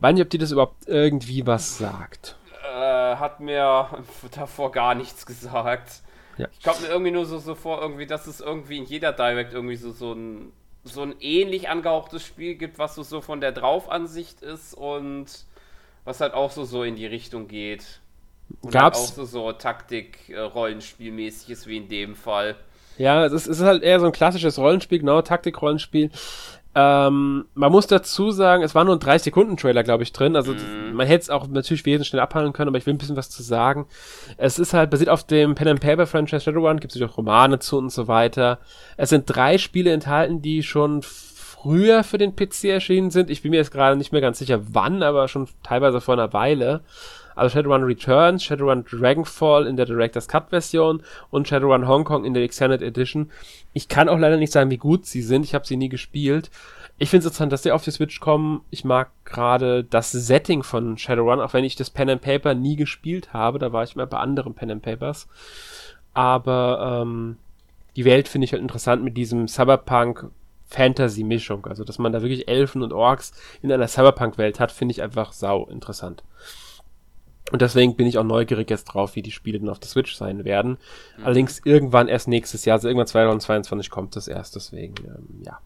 A: Weiß nicht, ob dir das überhaupt irgendwie was sagt.
B: Äh, hat mir davor gar nichts gesagt. Ja. Ich komme mir irgendwie nur so, so vor, irgendwie, dass es irgendwie in jeder Direct irgendwie so, so ein so ein ähnlich angehauchtes Spiel gibt, was so, so von der Draufansicht ist und was halt auch so, so in die Richtung geht. Und
A: Gab's
B: halt auch so, so Taktik-Rollenspielmäßiges wie in dem Fall.
A: Ja, es ist, es ist halt eher so ein klassisches Rollenspiel, genau, Taktik-Rollenspiel. Ähm, man muss dazu sagen, es war nur ein 3-Sekunden-Trailer, glaube ich, drin. Also mhm. man hätte es auch natürlich wesentlich schnell abhandeln können, aber ich will ein bisschen was zu sagen. Es ist halt basiert auf dem Pen and Paper Franchise Shadowrun, gibt es auch Romane zu und so weiter. Es sind drei Spiele enthalten, die schon früher für den PC erschienen sind. Ich bin mir jetzt gerade nicht mehr ganz sicher, wann, aber schon teilweise vor einer Weile. Also Shadowrun Returns, Shadowrun Dragonfall in der Director's Cut Version und Shadowrun Hong Kong in der Extended Edition. Ich kann auch leider nicht sagen, wie gut sie sind. Ich habe sie nie gespielt. Ich finde es interessant, dass sie auf die Switch kommen. Ich mag gerade das Setting von Shadowrun, auch wenn ich das Pen and Paper nie gespielt habe. Da war ich mal bei anderen Pen and Papers. Aber ähm, die Welt finde ich halt interessant mit diesem Cyberpunk Fantasy-Mischung. Also, dass man da wirklich Elfen und Orks in einer Cyberpunk-Welt hat, finde ich einfach sau interessant. Und deswegen bin ich auch neugierig jetzt drauf, wie die Spiele dann auf der Switch sein werden. Mhm. Allerdings irgendwann erst nächstes Jahr, also irgendwann 2022 kommt das erst, deswegen, ähm, ja.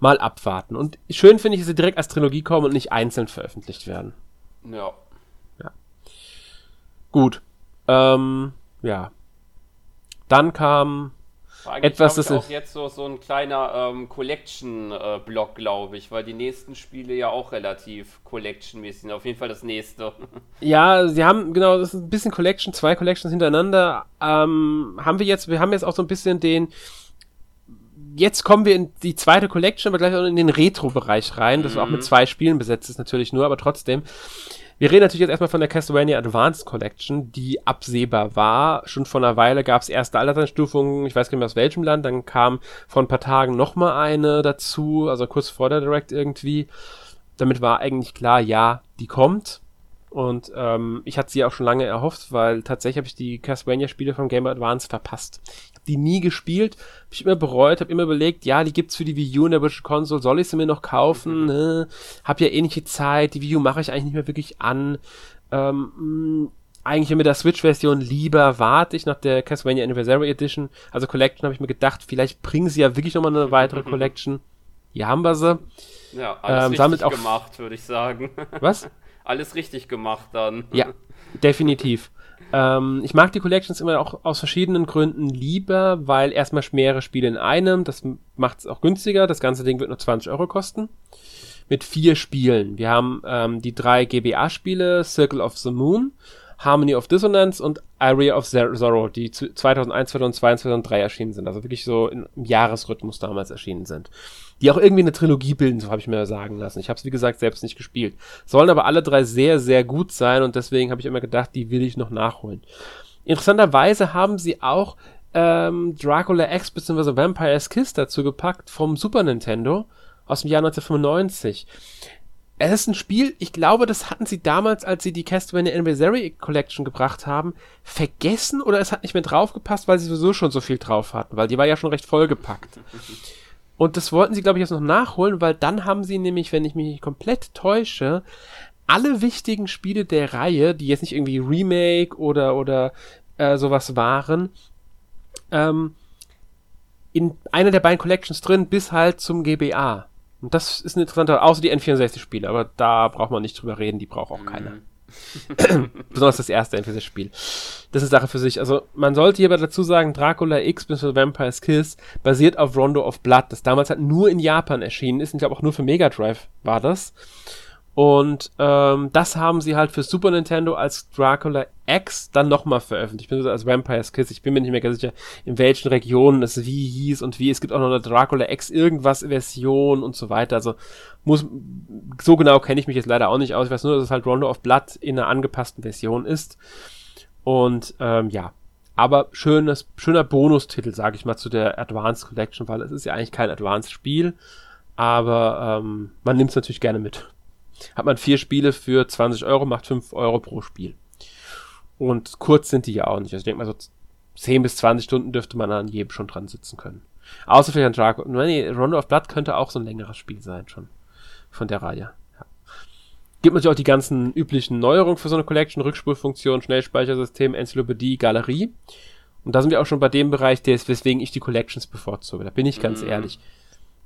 A: Mal abwarten. Und schön finde ich, dass sie direkt als Trilogie kommen und nicht einzeln veröffentlicht werden.
B: Ja.
A: Ja. Gut. Ähm, ja. Dann kam etwas, das
B: auch jetzt so, so ein kleiner ähm, Collection-Block, glaube ich, weil die nächsten Spiele ja auch relativ Collection-mäßig sind. Auf jeden Fall das nächste.
A: Ja, sie haben, genau, das ist ein bisschen Collection, zwei Collections hintereinander. Ähm, haben wir jetzt, wir haben jetzt auch so ein bisschen den, jetzt kommen wir in die zweite Collection, aber gleich auch in den Retro-Bereich rein, das mhm. auch mit mhm. zwei Spielen besetzt ist natürlich nur, aber trotzdem. Wir reden natürlich jetzt erstmal von der Castlevania Advanced Collection, die absehbar war. Schon vor einer Weile gab es erste Alterseinstufungen, ich weiß gar nicht mehr aus welchem Land, dann kam vor ein paar Tagen nochmal eine dazu, also kurz vor der Direct irgendwie. Damit war eigentlich klar, ja, die kommt. Und ähm, ich hatte sie auch schon lange erhofft, weil tatsächlich habe ich die Castlevania-Spiele von Game Advance verpasst. Die nie gespielt, habe ich immer bereut, habe immer überlegt, ja, die gibt's für die Wii U in der Virtual Console, soll ich sie mir noch kaufen? Mhm. Ne? Hab ja eh nicht die Zeit, die Wii U mache ich eigentlich nicht mehr wirklich an. Ähm, hm, eigentlich mit der Switch-Version lieber warte ich nach der Castlevania Anniversary Edition, also Collection, habe ich mir gedacht, vielleicht bringen sie ja wirklich nochmal eine weitere Collection. Hier haben wir sie.
B: Ja, alles ähm, auch gemacht, würde ich sagen.
A: Was?
B: alles richtig gemacht dann.
A: Ja, definitiv. Ähm, ich mag die Collections immer auch aus verschiedenen Gründen lieber, weil erstmal mehrere Spiele in einem, das macht es auch günstiger. Das ganze Ding wird nur 20 Euro kosten. Mit vier Spielen. Wir haben ähm, die drei GBA-Spiele, Circle of the Moon, Harmony of Dissonance und Area of Zorro, die 2001, 2002 und 2003 erschienen sind. Also wirklich so im Jahresrhythmus damals erschienen sind. Die auch irgendwie eine Trilogie bilden, so habe ich mir sagen lassen. Ich habe es, wie gesagt, selbst nicht gespielt. Sollen aber alle drei sehr, sehr gut sein und deswegen habe ich immer gedacht, die will ich noch nachholen. Interessanterweise haben sie auch ähm, Dracula X bzw. Vampire's Kiss dazu gepackt vom Super Nintendo aus dem Jahr 1995 es ist ein Spiel, ich glaube, das hatten sie damals, als sie die Castlevania Anniversary Collection gebracht haben, vergessen oder es hat nicht mehr draufgepasst, weil sie sowieso schon so viel drauf hatten, weil die war ja schon recht vollgepackt. Und das wollten sie, glaube ich, jetzt noch nachholen, weil dann haben sie nämlich, wenn ich mich nicht komplett täusche, alle wichtigen Spiele der Reihe, die jetzt nicht irgendwie Remake oder, oder äh, sowas waren, ähm, in einer der beiden Collections drin, bis halt zum GBA. Und das ist ein interessanter, außer die N64-Spiele, aber da braucht man nicht drüber reden, die braucht auch keiner. Mhm. Besonders das erste N64-Spiel. Das ist Sache für sich. Also, man sollte hierbei dazu sagen, Dracula X bzw. Vampire's Kiss basiert auf Rondo of Blood, das damals halt nur in Japan erschienen ist. Ich glaube auch nur für Mega Drive war das. Und ähm, das haben sie halt für Super Nintendo als Dracula X dann nochmal veröffentlicht, als Vampire's Kiss. Ich bin mir nicht mehr ganz sicher, in welchen Regionen es wie hieß und wie. Es gibt auch noch eine Dracula X irgendwas Version und so weiter. Also muss, so genau kenne ich mich jetzt leider auch nicht aus. Ich weiß nur, dass es halt Rondo of Blood in einer angepassten Version ist. Und ähm, ja, aber schönes, schöner Bonustitel, sage ich mal, zu der Advanced Collection, weil es ist ja eigentlich kein Advanced-Spiel, aber ähm, man nimmt es natürlich gerne mit. Hat man vier Spiele für 20 Euro, macht 5 Euro pro Spiel. Und kurz sind die ja auch nicht. Also ich denke mal, so 10 bis 20 Stunden dürfte man an jedem schon dran sitzen können. Außer vielleicht ein Draco. Nee, Rondo of Blood könnte auch so ein längeres Spiel sein schon. Von der Reihe. Ja. Gibt natürlich auch die ganzen üblichen Neuerungen für so eine Collection, Rückspulfunktion, Schnellspeichersystem, Enzyklopädie, Galerie. Und da sind wir auch schon bei dem Bereich, der ist, weswegen ich die Collections bevorzuge. Da bin ich ganz mm. ehrlich.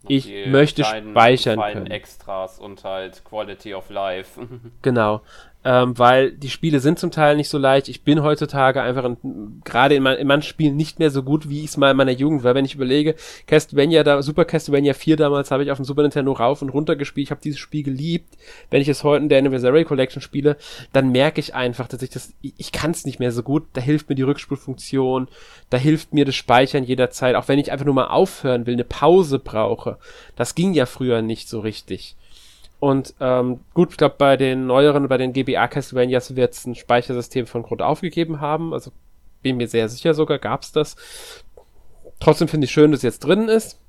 A: Ich möchte speichern können.
B: Extras und halt Quality of Life.
A: genau ähm, weil die Spiele sind zum Teil nicht so leicht. Ich bin heutzutage einfach gerade in, mein, in manchen Spielen nicht mehr so gut, wie ich es mal in meiner Jugend war. Wenn ich überlege, Castlevania, da, Super Castlevania 4 damals habe ich auf dem Super Nintendo rauf und runter gespielt. Ich habe dieses Spiel geliebt. Wenn ich es heute in der Anniversary Collection spiele, dann merke ich einfach, dass ich das, ich, ich kann es nicht mehr so gut. Da hilft mir die Rückspulfunktion, da hilft mir das Speichern jederzeit, auch wenn ich einfach nur mal aufhören will, eine Pause brauche. Das ging ja früher nicht so richtig. Und ähm, gut, ich glaube, bei den neueren, bei den GBA Castlevanias wird es ein Speichersystem von Grund aufgegeben haben. Also bin mir sehr sicher sogar, gab es das. Trotzdem finde ich schön, dass es jetzt drin ist.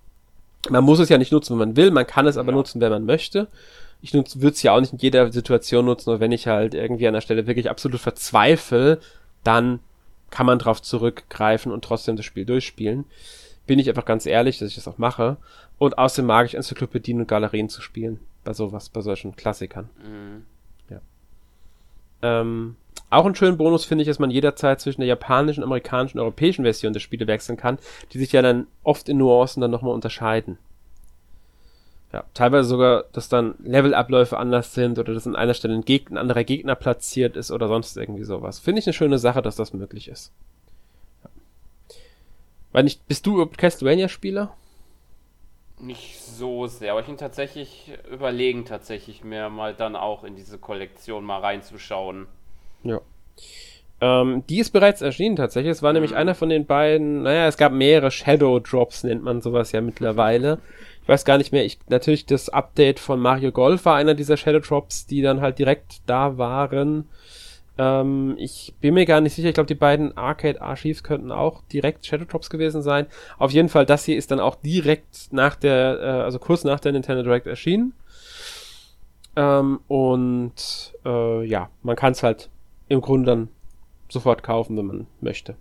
A: Man muss es ja nicht nutzen, wenn man will, man kann es aber ja. nutzen, wenn man möchte. Ich würde es ja auch nicht in jeder Situation nutzen, nur wenn ich halt irgendwie an der Stelle wirklich absolut verzweifle, dann kann man drauf zurückgreifen und trotzdem das Spiel durchspielen. Bin ich einfach ganz ehrlich, dass ich das auch mache. Und außerdem mag ich Enzyklopädien und Galerien zu spielen bei sowas, bei solchen Klassikern. Mhm. Ja. Ähm, auch einen schönen Bonus finde ich, dass man jederzeit zwischen der japanischen, amerikanischen und europäischen Version der Spiele wechseln kann, die sich ja dann oft in Nuancen dann nochmal unterscheiden. Ja, teilweise sogar, dass dann Levelabläufe anders sind oder dass an einer Stelle ein, Gegner, ein anderer Gegner platziert ist oder sonst irgendwie sowas. Finde ich eine schöne Sache, dass das möglich ist. Ja. Weil nicht, bist du Castlevania-Spieler?
B: Nicht so sehr, aber ich bin tatsächlich überlegen, tatsächlich mir mal dann auch in diese Kollektion mal reinzuschauen.
A: Ja. Ähm, die ist bereits erschienen tatsächlich. Es war mhm. nämlich einer von den beiden, naja, es gab mehrere Shadow Drops, nennt man sowas ja mittlerweile. Ich weiß gar nicht mehr, ich, natürlich das Update von Mario Golf war einer dieser Shadow Drops, die dann halt direkt da waren. Ähm, ich bin mir gar nicht sicher. Ich glaube, die beiden Arcade Archives könnten auch direkt Shadow Drops gewesen sein. Auf jeden Fall, das hier ist dann auch direkt nach der, äh, also kurz nach der Nintendo Direct erschienen. Ähm, und äh, ja, man kann es halt im Grunde dann sofort kaufen, wenn man möchte.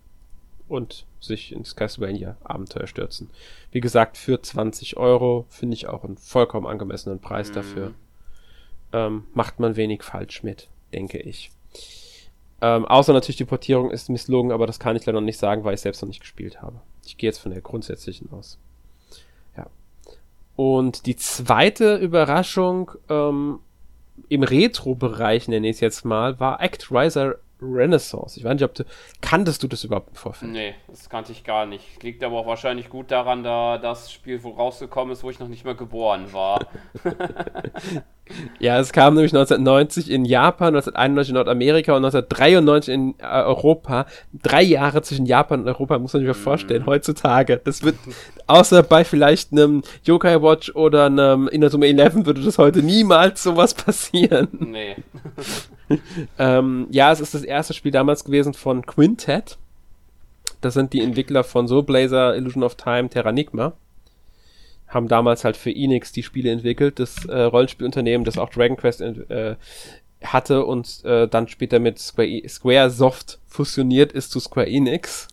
A: Und sich ins Castlevania Abenteuer stürzen. Wie gesagt, für 20 Euro finde ich auch einen vollkommen angemessenen Preis mhm. dafür. Ähm, macht man wenig falsch mit, denke ich. Ähm, außer natürlich die Portierung ist misslungen, aber das kann ich leider noch nicht sagen, weil ich selbst noch nicht gespielt habe. Ich gehe jetzt von der grundsätzlichen aus. Ja. Und die zweite Überraschung ähm, im Retro-Bereich, nenne ich es jetzt mal, war Actriser Renaissance. Ich weiß nicht, ob du. Kanntest du das überhaupt im Vorfeld?
B: Nee, das kannte ich gar nicht. Liegt aber auch wahrscheinlich gut daran, da das Spiel wo rausgekommen ist, wo ich noch nicht mehr geboren war.
A: ja, es kam nämlich 1990 in Japan, 1991 in Nordamerika und 1993 in äh, Europa. Drei Jahre zwischen Japan und Europa, muss man sich mal vorstellen, mm. heutzutage. Das wird, außer bei vielleicht einem Yokai Watch oder einem Inazuma 11 würde das heute niemals sowas passieren. Nee. ähm, ja, es ist das erste Spiel damals gewesen von Quintet. Das sind die Entwickler von Soul Blazer, Illusion of Time, Terranigma. Haben damals halt für Enix die Spiele entwickelt, das äh, Rollenspielunternehmen, das auch Dragon Quest äh, hatte und äh, dann später mit Square, e Square Soft fusioniert ist zu Square Enix.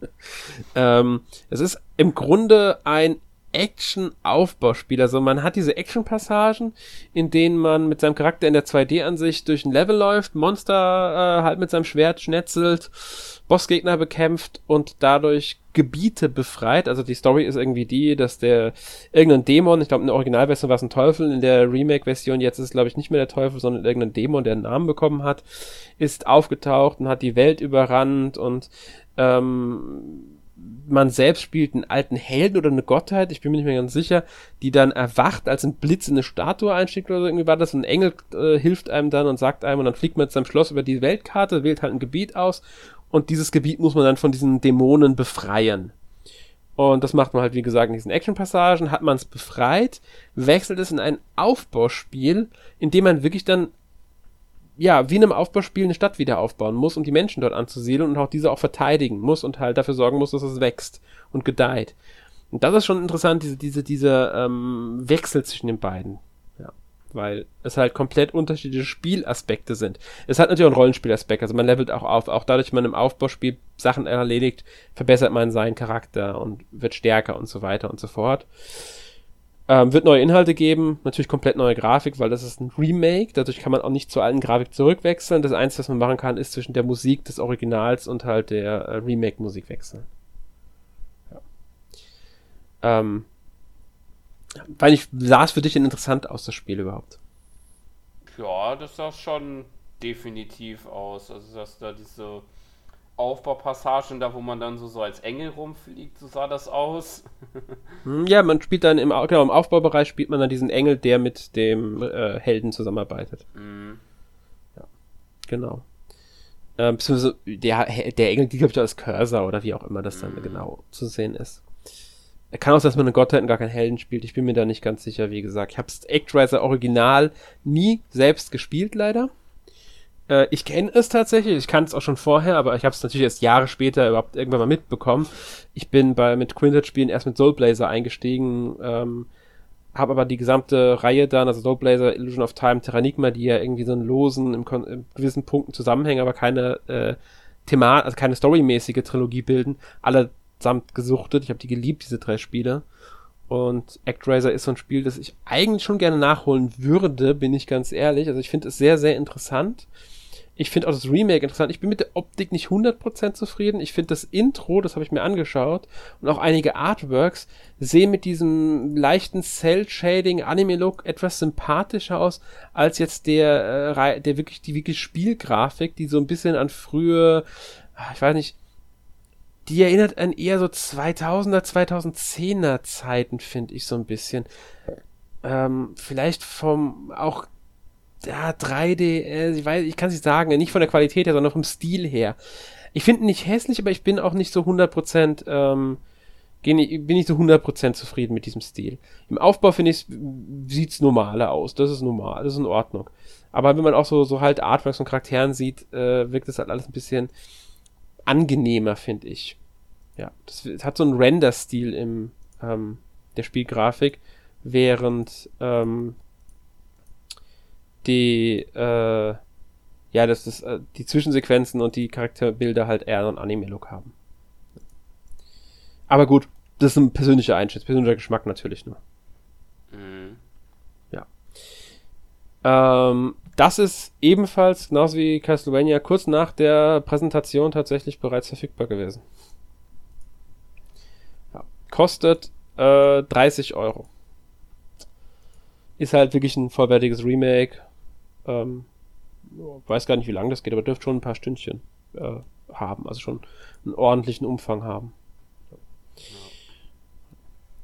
A: ähm, es ist im Grunde ein Action-Aufbauspiel. Also man hat diese Action-Passagen, in denen man mit seinem Charakter in der 2D-Ansicht durch ein Level läuft, Monster äh, halt mit seinem Schwert schnetzelt, Bossgegner bekämpft und dadurch Gebiete befreit. Also die Story ist irgendwie die, dass der irgendein Dämon, ich glaube in der Originalversion war es ein Teufel, in der Remake-Version jetzt ist es glaube ich nicht mehr der Teufel, sondern irgendein Dämon, der einen Namen bekommen hat, ist aufgetaucht und hat die Welt überrannt und ähm, man selbst spielt einen alten Helden oder eine Gottheit, ich bin mir nicht mehr ganz sicher, die dann erwacht, als ein Blitz in eine Statue einsteckt oder so, irgendwie war das. Ein Engel äh, hilft einem dann und sagt einem und dann fliegt man zu seinem Schloss über die Weltkarte, wählt halt ein Gebiet aus und dieses Gebiet muss man dann von diesen Dämonen befreien. Und das macht man halt, wie gesagt, in diesen Action-Passagen, hat man es befreit, wechselt es in ein Aufbauspiel, in dem man wirklich dann ja, wie in einem Aufbauspiel eine Stadt wieder aufbauen muss, um die Menschen dort anzusiedeln und auch diese auch verteidigen muss und halt dafür sorgen muss, dass es wächst und gedeiht. Und das ist schon interessant, diese, diese, diese ähm, Wechsel zwischen den beiden. Ja. Weil es halt komplett unterschiedliche Spielaspekte sind. Es hat natürlich auch einen Rollenspielaspekt, also man levelt auch auf. Auch dadurch, dass man im Aufbauspiel Sachen erledigt, verbessert man seinen Charakter und wird stärker und so weiter und so fort. Ähm, wird neue Inhalte geben, natürlich komplett neue Grafik, weil das ist ein Remake, dadurch kann man auch nicht zur alten Grafik zurückwechseln. Das Einzige, was man machen kann, ist zwischen der Musik des Originals und halt der äh, Remake-Musik wechseln. Ja. Ähm, weil ich sah es für dich denn interessant aus, das Spiel überhaupt?
B: Ja, das sah schon definitiv aus. Also, dass da diese Aufbaupassagen, da wo man dann so, so als Engel rumfliegt, so sah das aus.
A: Hm, ja, man spielt dann im, genau, im Aufbaubereich spielt man dann diesen Engel, der mit dem äh, Helden zusammenarbeitet. Mhm. Ja, genau. Ähm, beziehungsweise der, der Engel, die glaube ich als Cursor oder wie auch immer das dann mhm. genau zu sehen ist. Kann auch sein, dass man eine Gottheit und gar keinen Helden spielt. Ich bin mir da nicht ganz sicher, wie gesagt. Ich habe Actraiser Original nie selbst gespielt, leider. Äh, ich kenne es tatsächlich, ich kann es auch schon vorher, aber ich habe es natürlich erst Jahre später überhaupt irgendwann mal mitbekommen. Ich bin bei mit Quintet-Spielen erst mit Soul Blazer eingestiegen, ähm, habe aber die gesamte Reihe dann, also Soul Blazer, Illusion of Time, Terranigma, die ja irgendwie so einen losen, im, in gewissen Punkten zusammenhängen, aber keine äh, Thema, also keine storymäßige Trilogie bilden, allesamt gesuchtet. Ich habe die geliebt, diese drei Spiele. Und ActRaiser ist so ein Spiel, das ich eigentlich schon gerne nachholen würde, bin ich ganz ehrlich. Also ich finde es sehr, sehr interessant. Ich finde auch das Remake interessant. Ich bin mit der Optik nicht 100% zufrieden. Ich finde das Intro, das habe ich mir angeschaut, und auch einige Artworks sehen mit diesem leichten Cell-Shading, Anime-Look etwas sympathischer aus, als jetzt der, äh, der wirklich, die wirklich Spielgrafik, die so ein bisschen an frühe, ah, ich weiß nicht, die erinnert an eher so 2000er, 2010er Zeiten, finde ich so ein bisschen. Ähm, vielleicht vom auch ja, 3D, äh, ich weiß, ich kann es nicht sagen, nicht von der Qualität her, sondern vom Stil her. Ich finde ihn nicht hässlich, aber ich bin auch nicht so 100%, ähm, bin nicht so 100% zufrieden mit diesem Stil. Im Aufbau finde ich, sieht's normaler aus. Das ist normal, das ist in Ordnung. Aber wenn man auch so, so halt Artworks und Charakteren sieht, äh, wirkt das halt alles ein bisschen angenehmer, finde ich. Ja, das, das, hat so einen Render-Stil im, ähm, der Spielgrafik, während, ähm, die, äh, ja, dass das, äh, die Zwischensequenzen und die Charakterbilder halt eher einen Anime-Look haben. Aber gut, das ist ein persönlicher Einschätzung, persönlicher Geschmack natürlich nur. Mhm. Ja. Ähm, das ist ebenfalls, genauso wie Castlevania, kurz nach der Präsentation tatsächlich bereits verfügbar gewesen. Ja. Kostet äh, 30 Euro. Ist halt wirklich ein vollwertiges Remake ähm, weiß gar nicht, wie lange das geht, aber dürfte schon ein paar Stündchen äh, haben, also schon einen ordentlichen Umfang haben.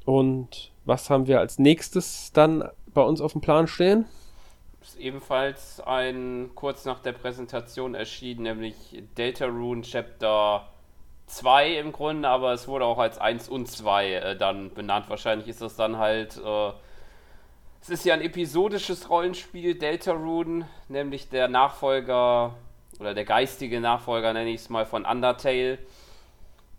A: Und was haben wir als nächstes dann bei uns auf dem Plan stehen?
B: Ist ebenfalls ein kurz nach der Präsentation erschienen, nämlich Deltarune Chapter 2 im Grunde, aber es wurde auch als 1 und 2 äh, dann benannt. Wahrscheinlich ist das dann halt äh, es ist ja ein episodisches Rollenspiel, Deltarune, nämlich der Nachfolger oder der geistige Nachfolger, nenne ich es mal, von Undertale,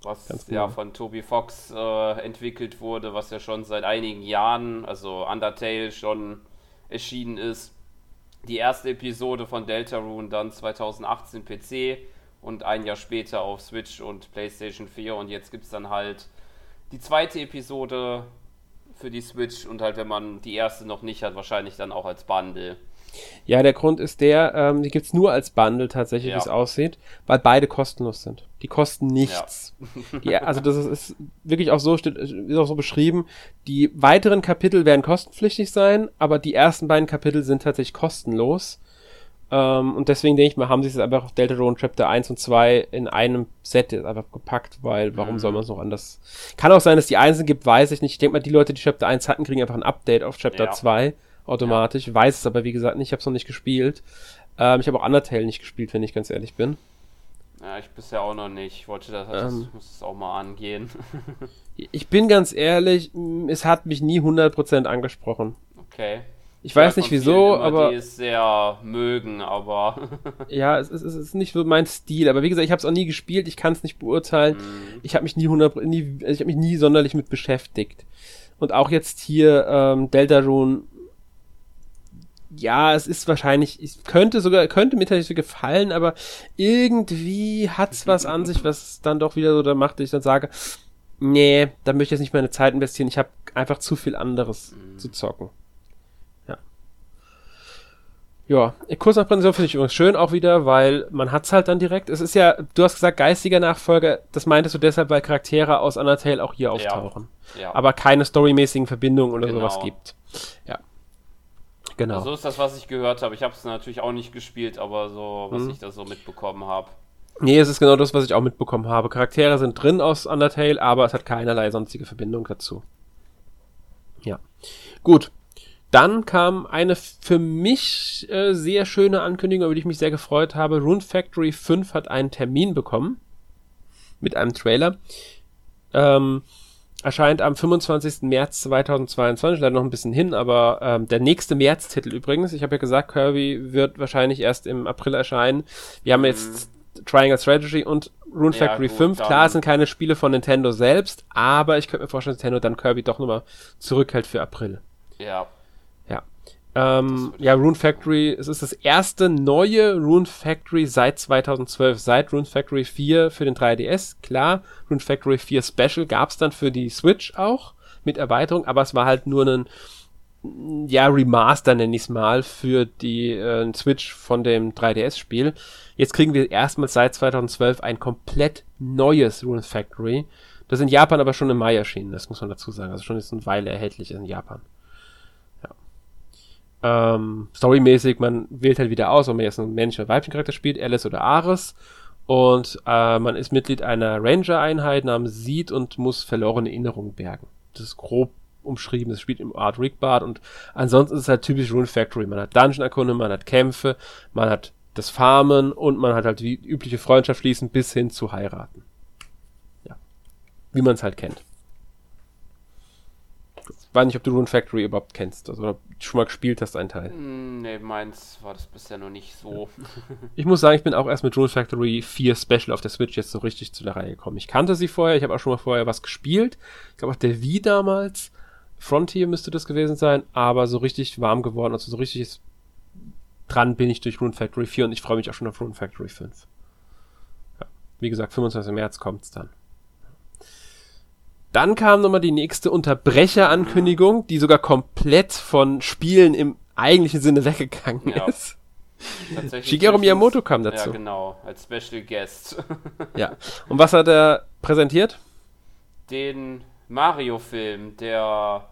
B: was genau. ja von Toby Fox äh, entwickelt wurde, was ja schon seit einigen Jahren, also Undertale schon erschienen ist. Die erste Episode von Deltarune dann 2018 PC und ein Jahr später auf Switch und PlayStation 4 und jetzt gibt es dann halt die zweite Episode für die Switch und halt, wenn man die erste noch nicht hat, wahrscheinlich dann auch als Bundle.
A: Ja, der Grund ist der, ähm, die gibt's nur als Bundle tatsächlich, ja. wie es aussieht, weil beide kostenlos sind. Die kosten nichts. Ja. die, also das ist, ist, wirklich auch so, steht, ist auch so beschrieben, die weiteren Kapitel werden kostenpflichtig sein, aber die ersten beiden Kapitel sind tatsächlich kostenlos. Ähm, und deswegen denke ich mal, haben sie es einfach auf Deltarune Chapter 1 und 2 in einem Set einfach gepackt, weil warum mhm. soll man es noch anders? Kann auch sein, dass die Einzelnen gibt, weiß ich nicht. Ich denke mal, die Leute, die Chapter 1 hatten, kriegen einfach ein Update auf Chapter ja. 2 automatisch. Ja. Weiß es aber, wie gesagt, nicht. Ich habe es noch nicht gespielt. Ähm, ich habe auch Undertale nicht gespielt, wenn ich ganz ehrlich bin.
B: Ja, ich bisher auch noch nicht. Ich wollte das, das ähm, muss es auch mal angehen.
A: ich bin ganz ehrlich, es hat mich nie 100% angesprochen.
B: Okay.
A: Ich weiß nicht wieso, immer, aber.
B: Die es sehr mögen, aber.
A: ja, es ist, es ist nicht so mein Stil. Aber wie gesagt, ich habe es auch nie gespielt, ich kann es nicht beurteilen. Mm. Ich habe mich nie 100, nie, also ich habe mich nie sonderlich mit beschäftigt. Und auch jetzt hier ähm, Deltarune. Ja, es ist wahrscheinlich, es könnte sogar, könnte mir tatsächlich gefallen, aber irgendwie hat's was an sich, was dann doch wieder so da macht, dass ich dann sage, nee, da möchte ich jetzt nicht meine Zeit investieren. Ich habe einfach zu viel anderes mm. zu zocken. Ja, kurz nach Präsentation finde ich übrigens schön auch wieder, weil man hat's halt dann direkt. Es ist ja, du hast gesagt, geistiger Nachfolger, das meintest du deshalb, weil Charaktere aus Undertale auch hier auftauchen. Ja. ja. Aber keine storymäßigen Verbindungen oder genau. sowas gibt. Ja.
B: Genau. So ist das, was ich gehört habe. Ich habe es natürlich auch nicht gespielt, aber so, was mhm. ich da so mitbekommen habe.
A: Nee, es ist genau das, was ich auch mitbekommen habe. Charaktere sind drin aus Undertale, aber es hat keinerlei sonstige Verbindung dazu. Ja. Gut. Dann kam eine für mich äh, sehr schöne Ankündigung, über die ich mich sehr gefreut habe. Rune Factory 5 hat einen Termin bekommen. Mit einem Trailer. Ähm, erscheint am 25. März 2022, leider noch ein bisschen hin, aber ähm, der nächste März-Titel übrigens. Ich habe ja gesagt, Kirby wird wahrscheinlich erst im April erscheinen. Wir haben jetzt mhm. Triangle Strategy und Rune ja, Factory gut, 5. Klar, es sind keine Spiele von Nintendo selbst, aber ich könnte mir vorstellen, dass Nintendo dann Kirby doch nochmal zurückhält für April.
B: Ja,
A: ähm, ja, Rune Factory, es ist das erste neue Rune Factory seit 2012, seit Rune Factory 4 für den 3DS. Klar, Rune Factory 4 Special gab's dann für die Switch auch mit Erweiterung, aber es war halt nur ein ja, Remaster nenne ich es mal, für die äh, Switch von dem 3DS-Spiel. Jetzt kriegen wir erstmals seit 2012 ein komplett neues Rune Factory. Das in Japan aber schon im Mai erschienen, das muss man dazu sagen. Also schon jetzt eine Weile erhältlich in Japan. Ähm, storymäßig, man wählt halt wieder aus, ob man jetzt einen männlichen oder weiblichen Charakter spielt, Alice oder Ares. Und äh, man ist Mitglied einer Ranger-Einheit namens Seed und muss verlorene Erinnerungen bergen. Das ist grob umschrieben, das spielt im Art Rigbard und ansonsten ist es halt typisch Rune Factory. Man hat Dungeon-Erkunde, man hat Kämpfe, man hat das Farmen und man hat halt wie übliche Freundschaft schließen bis hin zu heiraten. Ja. Wie man es halt kennt weiß nicht, ob du Rune Factory überhaupt kennst also, oder schon mal gespielt hast, einen Teil.
B: Mm, nee, meins war das bisher noch nicht so.
A: ich muss sagen, ich bin auch erst mit Rune Factory 4 Special auf der Switch jetzt so richtig zu der Reihe gekommen. Ich kannte sie vorher, ich habe auch schon mal vorher was gespielt. Ich glaube auch der Wii damals. Frontier müsste das gewesen sein, aber so richtig warm geworden, also so richtig dran bin ich durch Rune Factory 4 und ich freue mich auch schon auf Rune Factory 5. Ja, wie gesagt, 25. März kommt es dann. Dann kam nochmal die nächste Unterbrecherankündigung, die sogar komplett von Spielen im eigentlichen Sinne weggegangen ja. ist. Shigeru Miyamoto kam dazu.
B: Ja, genau, als Special Guest.
A: ja. Und was hat er präsentiert?
B: Den Mario-Film, der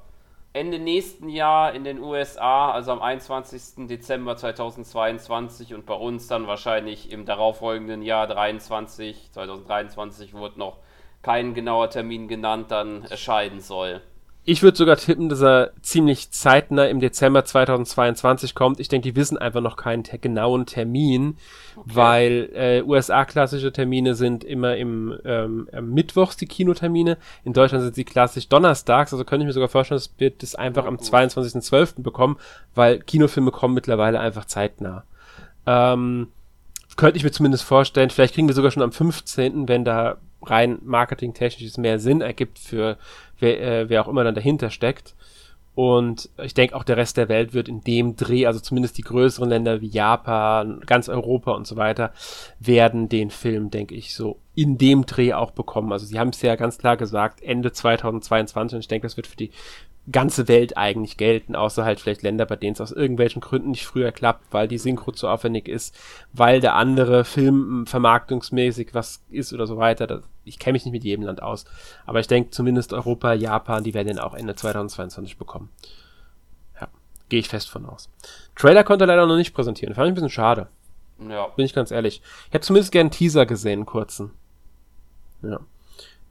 B: Ende nächsten Jahr in den USA, also am 21. Dezember 2022 und bei uns dann wahrscheinlich im darauffolgenden Jahr 23, 2023 wurde noch kein genauer Termin genannt, dann erscheinen soll.
A: Ich würde sogar tippen, dass er ziemlich zeitnah im Dezember 2022 kommt. Ich denke, die wissen einfach noch keinen te genauen Termin, okay. weil äh, USA-klassische Termine sind immer im ähm, Mittwochs die Kinotermine. In Deutschland sind sie klassisch donnerstags, also könnte ich mir sogar vorstellen, dass wir das einfach oh, am 22.12. bekommen, weil Kinofilme kommen mittlerweile einfach zeitnah. Ähm, könnte ich mir zumindest vorstellen, vielleicht kriegen wir sogar schon am 15., wenn da rein marketingtechnisch mehr Sinn ergibt für wer, äh, wer auch immer dann dahinter steckt. Und ich denke auch der Rest der Welt wird in dem Dreh, also zumindest die größeren Länder wie Japan, ganz Europa und so weiter, werden den Film, denke ich, so in dem Dreh auch bekommen. Also sie haben es ja ganz klar gesagt, Ende 2022 und ich denke, das wird für die ganze Welt eigentlich gelten, außer halt vielleicht Länder, bei denen es aus irgendwelchen Gründen nicht früher klappt, weil die Synchro zu aufwendig ist, weil der andere Film vermarktungsmäßig was ist oder so weiter. Das, ich kenne mich nicht mit jedem Land aus, aber ich denke zumindest Europa, Japan, die werden den auch Ende 2022 bekommen. Ja. Gehe ich fest von aus. Trailer konnte er leider noch nicht präsentieren. Fand ich ein bisschen schade. Ja. Bin ich ganz ehrlich. Ich hätte zumindest gerne einen Teaser gesehen, einen kurzen. Ja.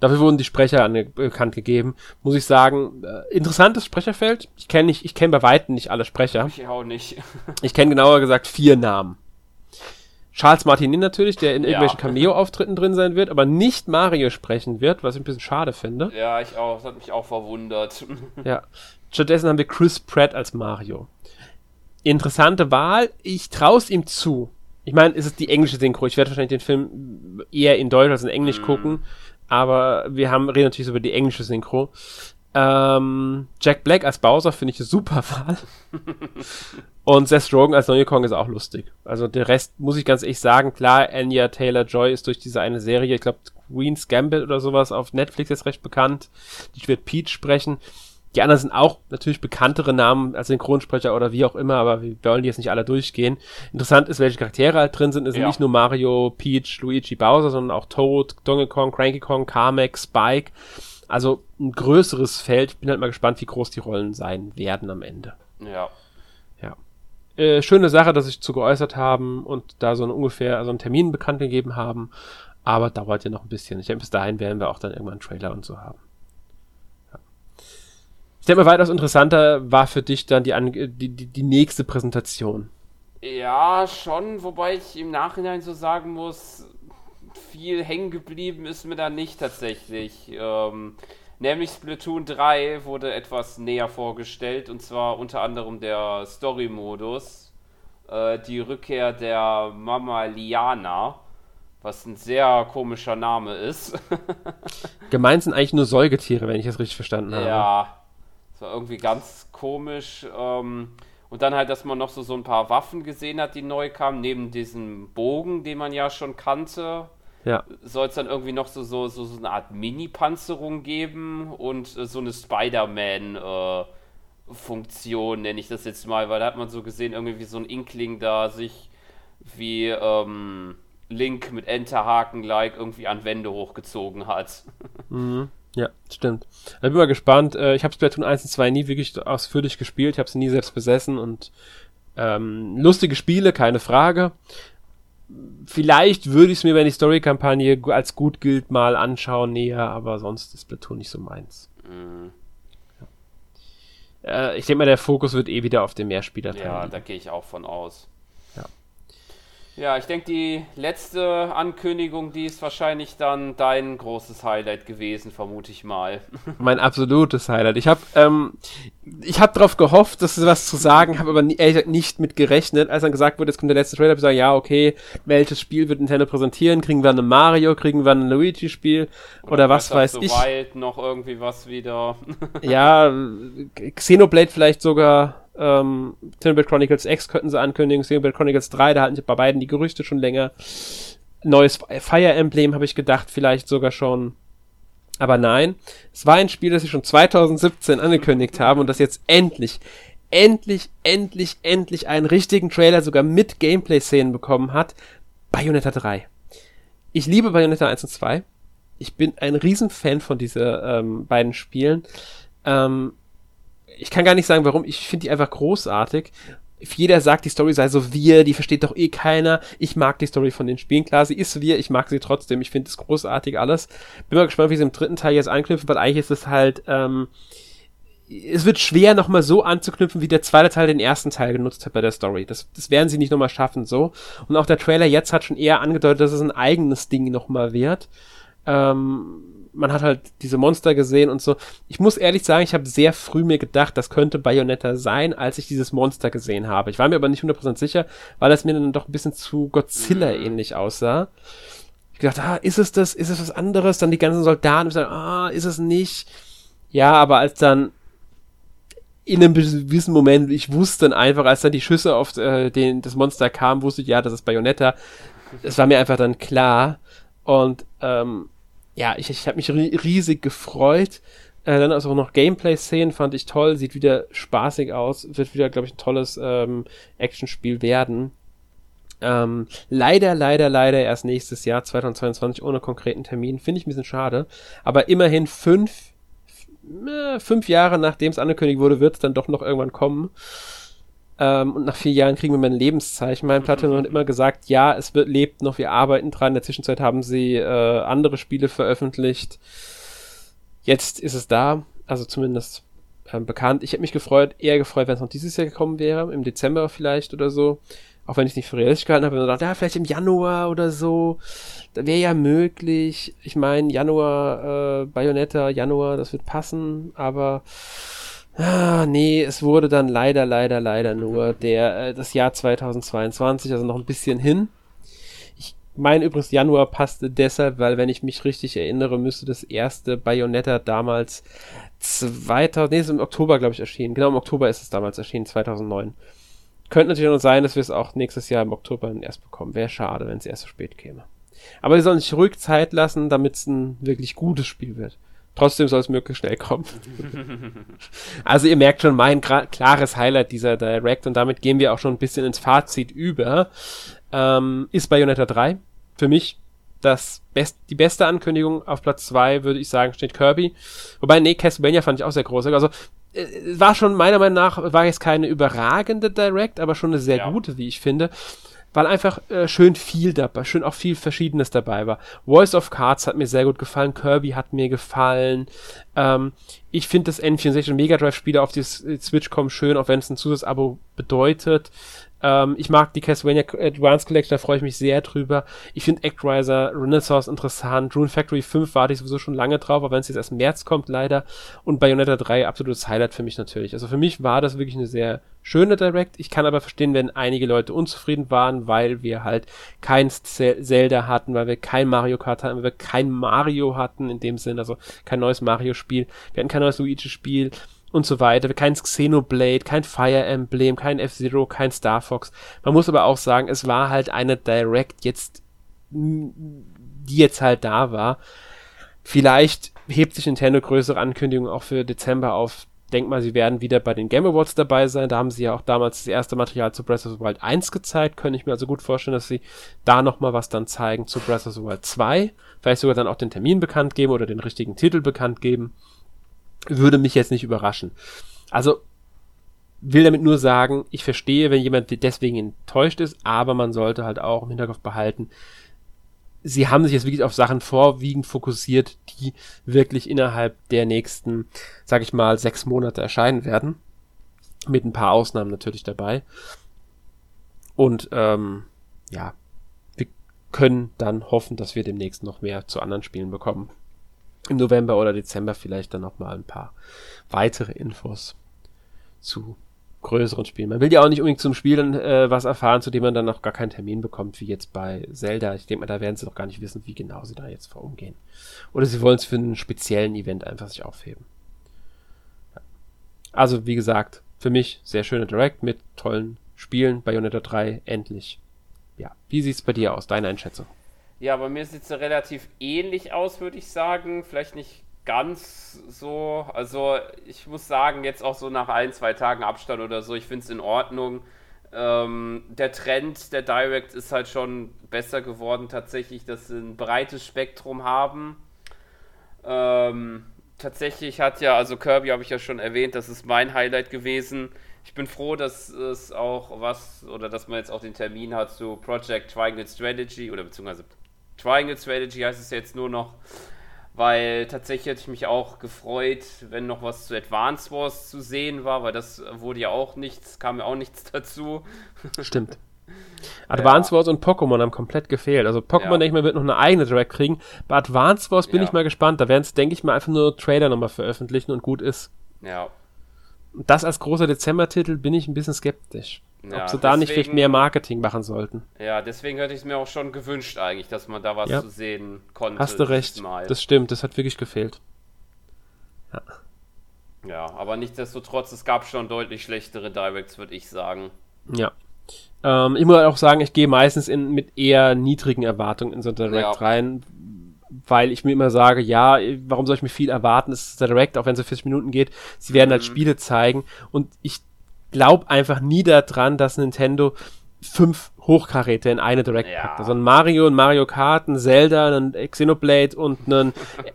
A: Dafür wurden die Sprecher bekannt gegeben. Muss ich sagen, äh, interessantes Sprecherfeld. Ich kenne nicht, ich kenne bei Weitem nicht alle Sprecher.
B: Ich auch nicht.
A: ich kenne genauer gesagt vier Namen. Charles Martinet natürlich, der in irgendwelchen ja. Cameo-Auftritten drin sein wird, aber nicht Mario sprechen wird, was ich ein bisschen schade finde.
B: Ja, ich auch. Das hat mich auch verwundert.
A: ja. Stattdessen haben wir Chris Pratt als Mario. Interessante Wahl. Ich traue es ihm zu. Ich meine, es ist die englische Synchro. Ich werde wahrscheinlich den Film eher in Deutsch als in Englisch mm. gucken. Aber wir haben, reden natürlich über die englische Synchro. Ähm, Jack Black als Bowser finde ich eine super Wahl. Und Seth Rogen als Neue Kong ist auch lustig. Also der Rest muss ich ganz ehrlich sagen, klar, Anya Taylor-Joy ist durch diese eine Serie, ich glaube Queen's Gambit oder sowas auf Netflix jetzt recht bekannt. Die wird Peach sprechen. Die anderen sind auch natürlich bekanntere Namen als Synchronsprecher oder wie auch immer, aber wir wollen die jetzt nicht alle durchgehen. Interessant ist, welche Charaktere halt drin sind. Es sind ja. nicht nur Mario, Peach, Luigi, Bowser, sondern auch Toad, Donkey Kong, Cranky Kong, Carmack, Spike. Also ein größeres Feld. Ich bin halt mal gespannt, wie groß die Rollen sein werden am Ende.
B: Ja.
A: Ja. Äh, schöne Sache, dass sich zu geäußert haben und da so einen ungefähr, also einen Termin bekannt gegeben haben. Aber dauert ja noch ein bisschen. Ich denke, bis dahin werden wir auch dann irgendwann einen Trailer und so haben. Ich denke mal, weitaus interessanter war für dich dann die, die, die, die nächste Präsentation.
B: Ja, schon, wobei ich im Nachhinein so sagen muss, viel hängen geblieben ist mir da nicht tatsächlich. Ähm, nämlich Splatoon 3 wurde etwas näher vorgestellt und zwar unter anderem der Story-Modus, äh, die Rückkehr der Mama Liana, was ein sehr komischer Name ist.
A: Gemeint sind eigentlich nur Säugetiere, wenn ich das richtig verstanden habe.
B: Ja, war irgendwie ganz komisch. Ähm, und dann halt, dass man noch so, so ein paar Waffen gesehen hat, die neu kamen, neben diesem Bogen, den man ja schon kannte.
A: Ja.
B: Soll es dann irgendwie noch so, so, so, so eine Art Mini-Panzerung geben und äh, so eine Spider-Man- äh, Funktion, nenne ich das jetzt mal, weil da hat man so gesehen, irgendwie wie so ein Inkling da sich wie ähm, Link mit Enterhaken-like irgendwie an Wände hochgezogen hat.
A: Mhm. Ja, stimmt. Ich bin mal gespannt. Äh, ich habe Splatoon 1 und 2 nie wirklich ausführlich gespielt. Ich habe sie nie selbst besessen und ähm, lustige Spiele, keine Frage. Vielleicht würde ich es mir, wenn die Story-Kampagne als gut gilt, mal anschauen näher, aber sonst ist Splatoon nicht so meins. Mhm. Ja. Äh, ich denke mal, der Fokus wird eh wieder auf den Mehrspieler
B: Ja, da gehe ich auch von aus. Ja, ich denke, die letzte Ankündigung, die ist wahrscheinlich dann dein großes Highlight gewesen, vermute ich mal.
A: Mein absolutes Highlight. Ich habe ähm, ich habe darauf gehofft, dass sie was zu sagen, habe aber nie, ehrlich nicht mit gerechnet, als dann gesagt wurde, jetzt kommt der letzte Trailer, ich sage, ja, okay, welches Spiel wird Nintendo präsentieren? Kriegen wir ein Mario, kriegen wir ein Luigi-Spiel oder, oder was weiß ich?
B: Wild noch irgendwie was wieder.
A: ja, Xenoblade vielleicht sogar ähm, Xenoblade Chronicles X könnten sie ankündigen, Xenoblade Chronicles 3, da hatten sie bei beiden die Gerüchte schon länger. Neues Fire Emblem habe ich gedacht, vielleicht sogar schon. Aber nein, es war ein Spiel, das sie schon 2017 angekündigt haben und das jetzt endlich, endlich, endlich, endlich einen richtigen Trailer sogar mit Gameplay-Szenen bekommen hat. Bayonetta 3. Ich liebe Bayonetta 1 und 2. Ich bin ein Riesenfan von diesen ähm, beiden Spielen. Ähm, ich kann gar nicht sagen, warum. Ich finde die einfach großartig. Jeder sagt, die Story sei so wir, die versteht doch eh keiner. Ich mag die Story von den Spielen. Klar, sie ist wir, ich mag sie trotzdem. Ich finde es großartig alles. Bin mal gespannt, wie sie im dritten Teil jetzt anknüpfen, weil eigentlich ist es halt, ähm, es wird schwer, nochmal so anzuknüpfen, wie der zweite Teil den ersten Teil genutzt hat bei der Story. Das, das werden sie nicht nochmal schaffen, so. Und auch der Trailer jetzt hat schon eher angedeutet, dass es ein eigenes Ding nochmal wird. Ähm, man hat halt diese Monster gesehen und so. Ich muss ehrlich sagen, ich habe sehr früh mir gedacht, das könnte Bayonetta sein, als ich dieses Monster gesehen habe. Ich war mir aber nicht 100% sicher, weil es mir dann doch ein bisschen zu Godzilla-ähnlich mhm. aussah. Ich dachte, ah, ist es das? Ist es was anderes? Dann die ganzen Soldaten, ich dachte, ah, ist es nicht? Ja, aber als dann in einem gewissen Moment, ich wusste dann einfach, als dann die Schüsse auf äh, den, das Monster kam, wusste ich, ja, das ist Bayonetta. Es war mir einfach dann klar. Und ähm, ja, ich, ich habe mich riesig gefreut. Äh, dann also auch noch Gameplay-Szenen fand ich toll, sieht wieder spaßig aus, wird wieder, glaube ich, ein tolles ähm, Actionspiel werden. Ähm, leider, leider, leider erst nächstes Jahr, 2022, ohne konkreten Termin. Finde ich ein bisschen schade. Aber immerhin fünf, äh, fünf Jahre nachdem es angekündigt wurde, wird es dann doch noch irgendwann kommen. Ähm, und nach vier Jahren kriegen wir mein Lebenszeichen. Mein Platinum hat immer gesagt, ja, es wird, lebt noch, wir arbeiten dran. In der Zwischenzeit haben sie äh, andere Spiele veröffentlicht. Jetzt ist es da, also zumindest ähm, bekannt. Ich hätte mich gefreut, eher gefreut, wenn es noch dieses Jahr gekommen wäre, im Dezember vielleicht oder so. Auch wenn ich es nicht für realistisch gehalten habe, gedacht, ja, vielleicht im Januar oder so. Da wäre ja möglich. Ich meine, Januar, äh, Bayonetta, Januar, das wird passen, aber Ah, nee, es wurde dann leider, leider, leider nur der, äh, das Jahr 2022, also noch ein bisschen hin. Ich meine übrigens, Januar passte deshalb, weil, wenn ich mich richtig erinnere, müsste das erste Bayonetta damals 2000, nee, ist im Oktober, glaube ich, erschienen. Genau, im Oktober ist es damals erschienen, 2009. Könnte natürlich noch sein, dass wir es auch nächstes Jahr im Oktober erst bekommen. Wäre schade, wenn es erst so spät käme. Aber sie sollen sich ruhig Zeit lassen, damit es ein wirklich gutes Spiel wird. Trotzdem soll es möglichst schnell kommen. also ihr merkt schon mein klares Highlight dieser Direct und damit gehen wir auch schon ein bisschen ins Fazit über. Ähm, ist Bayonetta 3 für mich das best, die beste Ankündigung. Auf Platz 2 würde ich sagen steht Kirby. Wobei, nee, Castlevania fand ich auch sehr groß. Also äh, war schon meiner Meinung nach, war jetzt keine überragende Direct, aber schon eine sehr ja. gute, wie ich finde weil einfach äh, schön viel dabei, schön auch viel Verschiedenes dabei war. Voice of Cards hat mir sehr gut gefallen, Kirby hat mir gefallen. Ähm, ich finde das N64 Mega Drive Spiele auf die Switch kommen schön, auch wenn es ein Zusatzabo bedeutet. Ähm, ich mag die Castlevania Advanced Collection, da freue ich mich sehr drüber. Ich finde Actriser Renaissance interessant. Rune Factory 5 warte ich sowieso schon lange drauf, aber wenn es jetzt erst im März kommt, leider. Und Bayonetta 3, absolutes Highlight für mich natürlich. Also für mich war das wirklich eine sehr schöne Direct. Ich kann aber verstehen, wenn einige Leute unzufrieden waren, weil wir halt kein Zelda hatten, weil wir kein Mario Kart hatten, weil wir kein Mario hatten in dem Sinn, also kein neues Mario-Spiel. Wir hatten kein neues Luigi-Spiel und so weiter. Kein Xenoblade, kein Fire Emblem, kein F-Zero, kein Star Fox. Man muss aber auch sagen, es war halt eine Direct jetzt, die jetzt halt da war. Vielleicht hebt sich Nintendo größere Ankündigungen auch für Dezember auf. Denk mal, sie werden wieder bei den Game Awards dabei sein. Da haben sie ja auch damals das erste Material zu Breath of the Wild 1 gezeigt. Könnte ich mir also gut vorstellen, dass sie da nochmal was dann zeigen zu Breath of the Wild 2. Vielleicht sogar dann auch den Termin bekannt geben oder den richtigen Titel bekannt geben würde mich jetzt nicht überraschen. Also will damit nur sagen, ich verstehe, wenn jemand deswegen enttäuscht ist, aber man sollte halt auch im Hinterkopf behalten, sie haben sich jetzt wirklich auf Sachen vorwiegend fokussiert, die wirklich innerhalb der nächsten, sag ich mal, sechs Monate erscheinen werden. Mit ein paar Ausnahmen natürlich dabei. Und ähm, ja, wir können dann hoffen, dass wir demnächst noch mehr zu anderen Spielen bekommen im November oder Dezember vielleicht dann nochmal ein paar weitere Infos zu größeren Spielen. Man will ja auch nicht unbedingt zum Spiel dann äh, was erfahren, zu dem man dann noch gar keinen Termin bekommt, wie jetzt bei Zelda. Ich denke mal, da werden sie doch gar nicht wissen, wie genau sie da jetzt vor umgehen. Oder sie wollen es für einen speziellen Event einfach sich aufheben. Ja. Also, wie gesagt, für mich sehr schöne Direct mit tollen Spielen. Bayonetta 3 endlich. Ja, wie sieht's bei dir aus? Deine Einschätzung?
B: Ja, bei mir sieht es relativ ähnlich aus, würde ich sagen. Vielleicht nicht ganz so. Also ich muss sagen, jetzt auch so nach ein, zwei Tagen Abstand oder so, ich finde es in Ordnung. Ähm, der Trend der Direct ist halt schon besser geworden tatsächlich, dass sie ein breites Spektrum haben. Ähm, tatsächlich hat ja, also Kirby habe ich ja schon erwähnt, das ist mein Highlight gewesen. Ich bin froh, dass es auch was, oder dass man jetzt auch den Termin hat zu Project Triangle Strategy, oder beziehungsweise Triangle Strategy heißt es jetzt nur noch, weil tatsächlich hätte ich mich auch gefreut, wenn noch was zu Advance Wars zu sehen war, weil das wurde ja auch nichts, kam ja auch nichts dazu.
A: Stimmt. Advance ja. Wars und Pokémon haben komplett gefehlt. Also Pokémon, ja. denke ich mal, wird noch eine eigene Direct kriegen. Bei Advance Wars bin ja. ich mal gespannt. Da werden es, denke ich mal, einfach nur Trailer nochmal veröffentlichen und gut ist.
B: Ja.
A: Das als großer Dezember-Titel bin ich ein bisschen skeptisch. Ja, Ob sie da nicht vielleicht mehr Marketing machen sollten.
B: Ja, deswegen hätte ich es mir auch schon gewünscht eigentlich, dass man da was ja. zu sehen konnte.
A: Hast du recht, das stimmt, das hat wirklich gefehlt.
B: Ja. Ja, aber nichtsdestotrotz, es gab schon deutlich schlechtere Directs, würde ich sagen.
A: Ja. Ähm, ich muss auch sagen, ich gehe meistens in, mit eher niedrigen Erwartungen in so ein Direct ja. rein, weil ich mir immer sage, ja, warum soll ich mir viel erwarten? Es ist der Direct, auch wenn es so 40 Minuten geht. Sie werden halt mhm. halt Spiele zeigen und ich glaube einfach nie daran, dass Nintendo fünf Hochkaräte in eine Direct ja. packt. Also ein Mario, ein Mario Kart, ein Zelda, ein Xenoblade und ein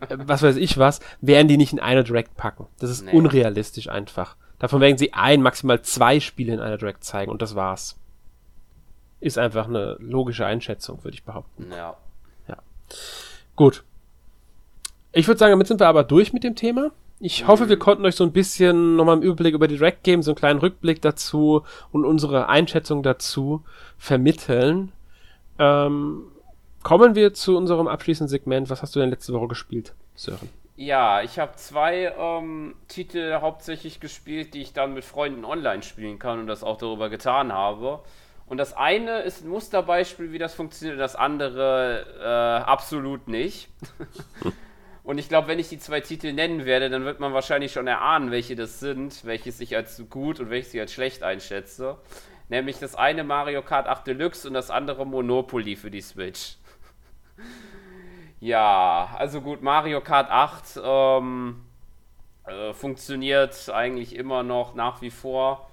A: äh, was weiß ich was, werden die nicht in eine Direct packen. Das ist nee. unrealistisch einfach. Davon werden sie ein, maximal zwei Spiele in einer Direct zeigen und das war's. Ist einfach eine logische Einschätzung, würde ich behaupten.
B: Ja.
A: Ja. Gut. Ich würde sagen, damit sind wir aber durch mit dem Thema. Ich hoffe, wir konnten euch so ein bisschen nochmal einen Überblick über die Direct Games, so einen kleinen Rückblick dazu und unsere Einschätzung dazu vermitteln. Ähm, kommen wir zu unserem abschließenden Segment. Was hast du denn letzte Woche gespielt, Sören?
B: Ja, ich habe zwei ähm, Titel hauptsächlich gespielt, die ich dann mit Freunden online spielen kann und das auch darüber getan habe. Und das eine ist ein Musterbeispiel, wie das funktioniert, das andere äh, absolut nicht. und ich glaube, wenn ich die zwei Titel nennen werde, dann wird man wahrscheinlich schon erahnen, welche das sind, welches ich als gut und welches ich als schlecht einschätze. Nämlich das eine Mario Kart 8 Deluxe und das andere Monopoly für die Switch. Ja, also gut, Mario Kart 8 ähm, äh, funktioniert eigentlich immer noch nach wie vor.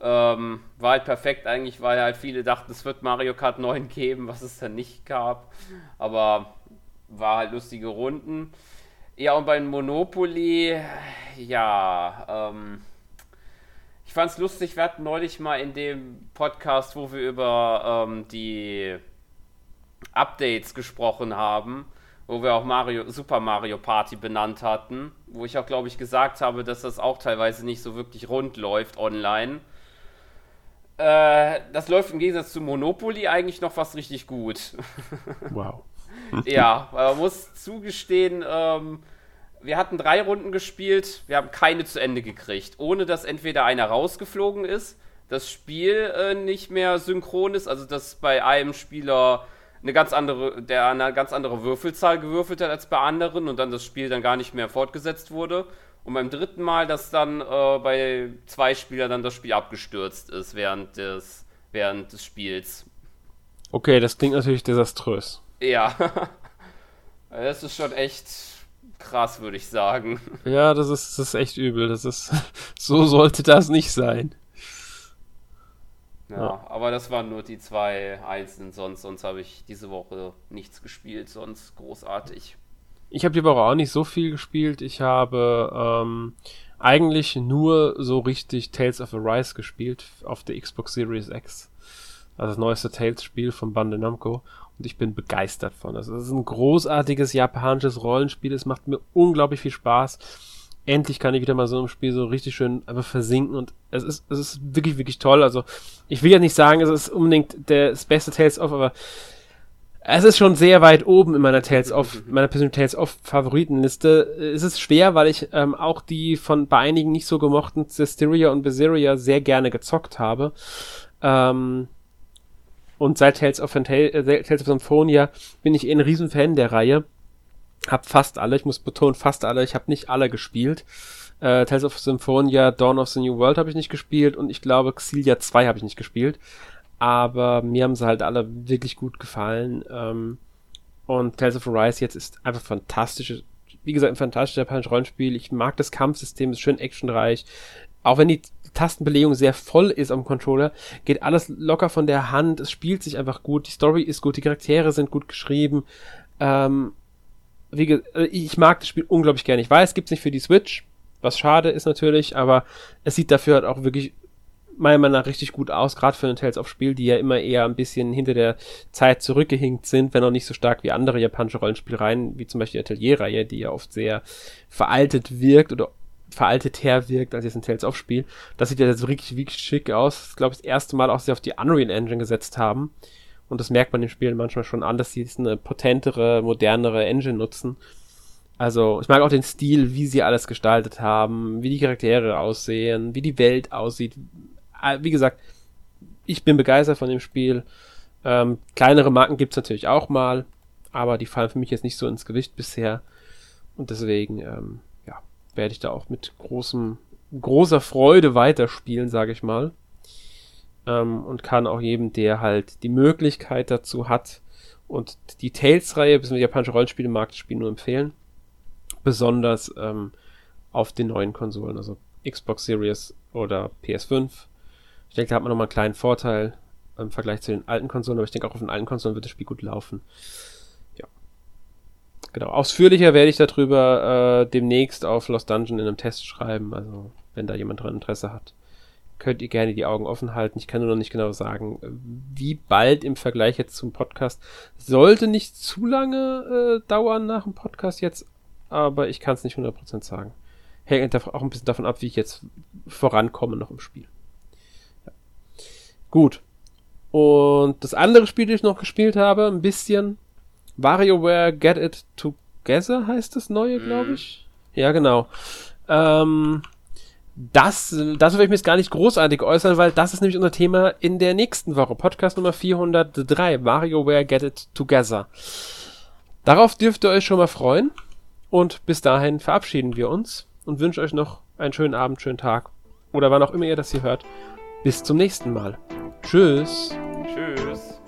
B: Ähm, war halt perfekt eigentlich, weil halt viele dachten, es wird Mario Kart 9 geben, was es dann nicht gab. Aber war halt lustige Runden. Ja, und beim Monopoly, ja, ähm, ich fand's lustig, wir hatten neulich mal in dem Podcast, wo wir über ähm, die Updates gesprochen haben, wo wir auch Mario, Super Mario Party benannt hatten, wo ich auch, glaube ich, gesagt habe, dass das auch teilweise nicht so wirklich rund läuft online. Äh, das läuft im Gegensatz zu Monopoly eigentlich noch fast richtig gut.
A: Wow.
B: ja, man muss zugestehen, ähm, wir hatten drei Runden gespielt, wir haben keine zu Ende gekriegt, ohne dass entweder einer rausgeflogen ist, das Spiel äh, nicht mehr synchron ist, also dass bei einem Spieler eine ganz andere, der eine ganz andere Würfelzahl gewürfelt hat als bei anderen und dann das Spiel dann gar nicht mehr fortgesetzt wurde. Und beim dritten Mal, dass dann äh, bei zwei Spielern dann das Spiel abgestürzt ist während des, während des Spiels.
A: Okay, das klingt natürlich desaströs.
B: Ja. das ist schon echt krass, würde ich sagen.
A: Ja, das ist, das ist echt übel. Das ist, so sollte das nicht sein.
B: Ja, ja, aber das waren nur die zwei einzelnen, sonst, sonst habe ich diese Woche nichts gespielt, sonst großartig.
A: Ich habe die Woche auch nicht so viel gespielt. Ich habe ähm, eigentlich nur so richtig Tales of Arise gespielt auf der Xbox Series X. Also das neueste Tales-Spiel von Bandai Namco. Und ich bin begeistert von. Also es ist ein großartiges japanisches Rollenspiel. Es macht mir unglaublich viel Spaß endlich kann ich wieder mal so im Spiel so richtig schön einfach versinken und es ist, es ist wirklich, wirklich toll. Also, ich will ja nicht sagen, es ist unbedingt das beste Tales of, aber es ist schon sehr weit oben in meiner Tales of, meiner persönlichen Tales of Favoritenliste. Es ist schwer, weil ich ähm, auch die von bei einigen nicht so gemochten Systeria und Berseria sehr gerne gezockt habe. Ähm, und seit Tales of, äh, Tales of Symphonia bin ich eh ein Riesenfan der Reihe. Hab fast alle, ich muss betonen, fast alle, ich habe nicht alle gespielt. Äh, Tales of Symphonia, Dawn of the New World habe ich nicht gespielt und ich glaube Xillia 2 habe ich nicht gespielt. Aber mir haben sie halt alle wirklich gut gefallen. Ähm, und Tales of Arise jetzt ist einfach fantastisch. Wie gesagt, ein fantastisches japanisches Rollenspiel. Ich mag das Kampfsystem, ist schön actionreich. Auch wenn die Tastenbelegung sehr voll ist am Controller, geht alles locker von der Hand. Es spielt sich einfach gut. Die Story ist gut, die Charaktere sind gut geschrieben. Ähm, wie äh, ich mag das Spiel unglaublich gerne. Ich weiß, es gibt nicht für die Switch, was schade ist natürlich, aber es sieht dafür halt auch wirklich meiner Meinung nach richtig gut aus, gerade für ein Tales of Spiel, die ja immer eher ein bisschen hinter der Zeit zurückgehinkt sind, wenn auch nicht so stark wie andere japanische Rollenspielreihen, wie zum Beispiel die Atelierreihe, die ja oft sehr veraltet wirkt oder veraltet her wirkt als jetzt ein Tales of Spiel. Das sieht ja jetzt wirklich, wirklich schick aus. Das ist, glaube ich, das erste Mal auch, sie auf die Unreal Engine gesetzt haben. Und das merkt man im Spiel manchmal schon an, dass sie jetzt eine potentere, modernere Engine nutzen. Also, ich mag auch den Stil, wie sie alles gestaltet haben, wie die Charaktere aussehen, wie die Welt aussieht. Ah, wie gesagt, ich bin begeistert von dem Spiel. Ähm, kleinere Marken gibt's natürlich auch mal, aber die fallen für mich jetzt nicht so ins Gewicht bisher. Und deswegen, ähm, werde ich da auch mit großem, großer Freude weiterspielen, sage ich mal ähm, und kann auch jedem, der halt die Möglichkeit dazu hat und die Tales-Reihe, bis japanische Rollenspiele mag, das Spiel nur empfehlen. Besonders ähm, auf den neuen Konsolen, also Xbox Series oder PS5. Ich denke, da hat man nochmal einen kleinen Vorteil im Vergleich zu den alten Konsolen, aber ich denke auch auf den alten Konsolen wird das Spiel gut laufen. Genau. Ausführlicher werde ich darüber äh, demnächst auf Lost Dungeon in einem Test schreiben. Also, wenn da jemand dran Interesse hat, könnt ihr gerne die Augen offen halten. Ich kann nur noch nicht genau sagen, wie bald im Vergleich jetzt zum Podcast. Sollte nicht zu lange äh, dauern nach dem Podcast jetzt, aber ich kann es nicht 100% sagen. Hängt auch ein bisschen davon ab, wie ich jetzt vorankomme noch im Spiel. Ja. Gut. Und das andere Spiel, das ich noch gespielt habe, ein bisschen, WarioWare Get It Together heißt das neue, glaube mhm. ich. Ja, genau. Ähm, das, das will ich mir jetzt gar nicht großartig äußern, weil das ist nämlich unser Thema in der nächsten Woche. Podcast Nummer 403, WarioWare Get It Together. Darauf dürft ihr euch schon mal freuen. Und bis dahin verabschieden wir uns und wünsche euch noch einen schönen Abend, schönen Tag oder wann auch immer ihr das hier hört. Bis zum nächsten Mal. Tschüss.
B: Tschüss.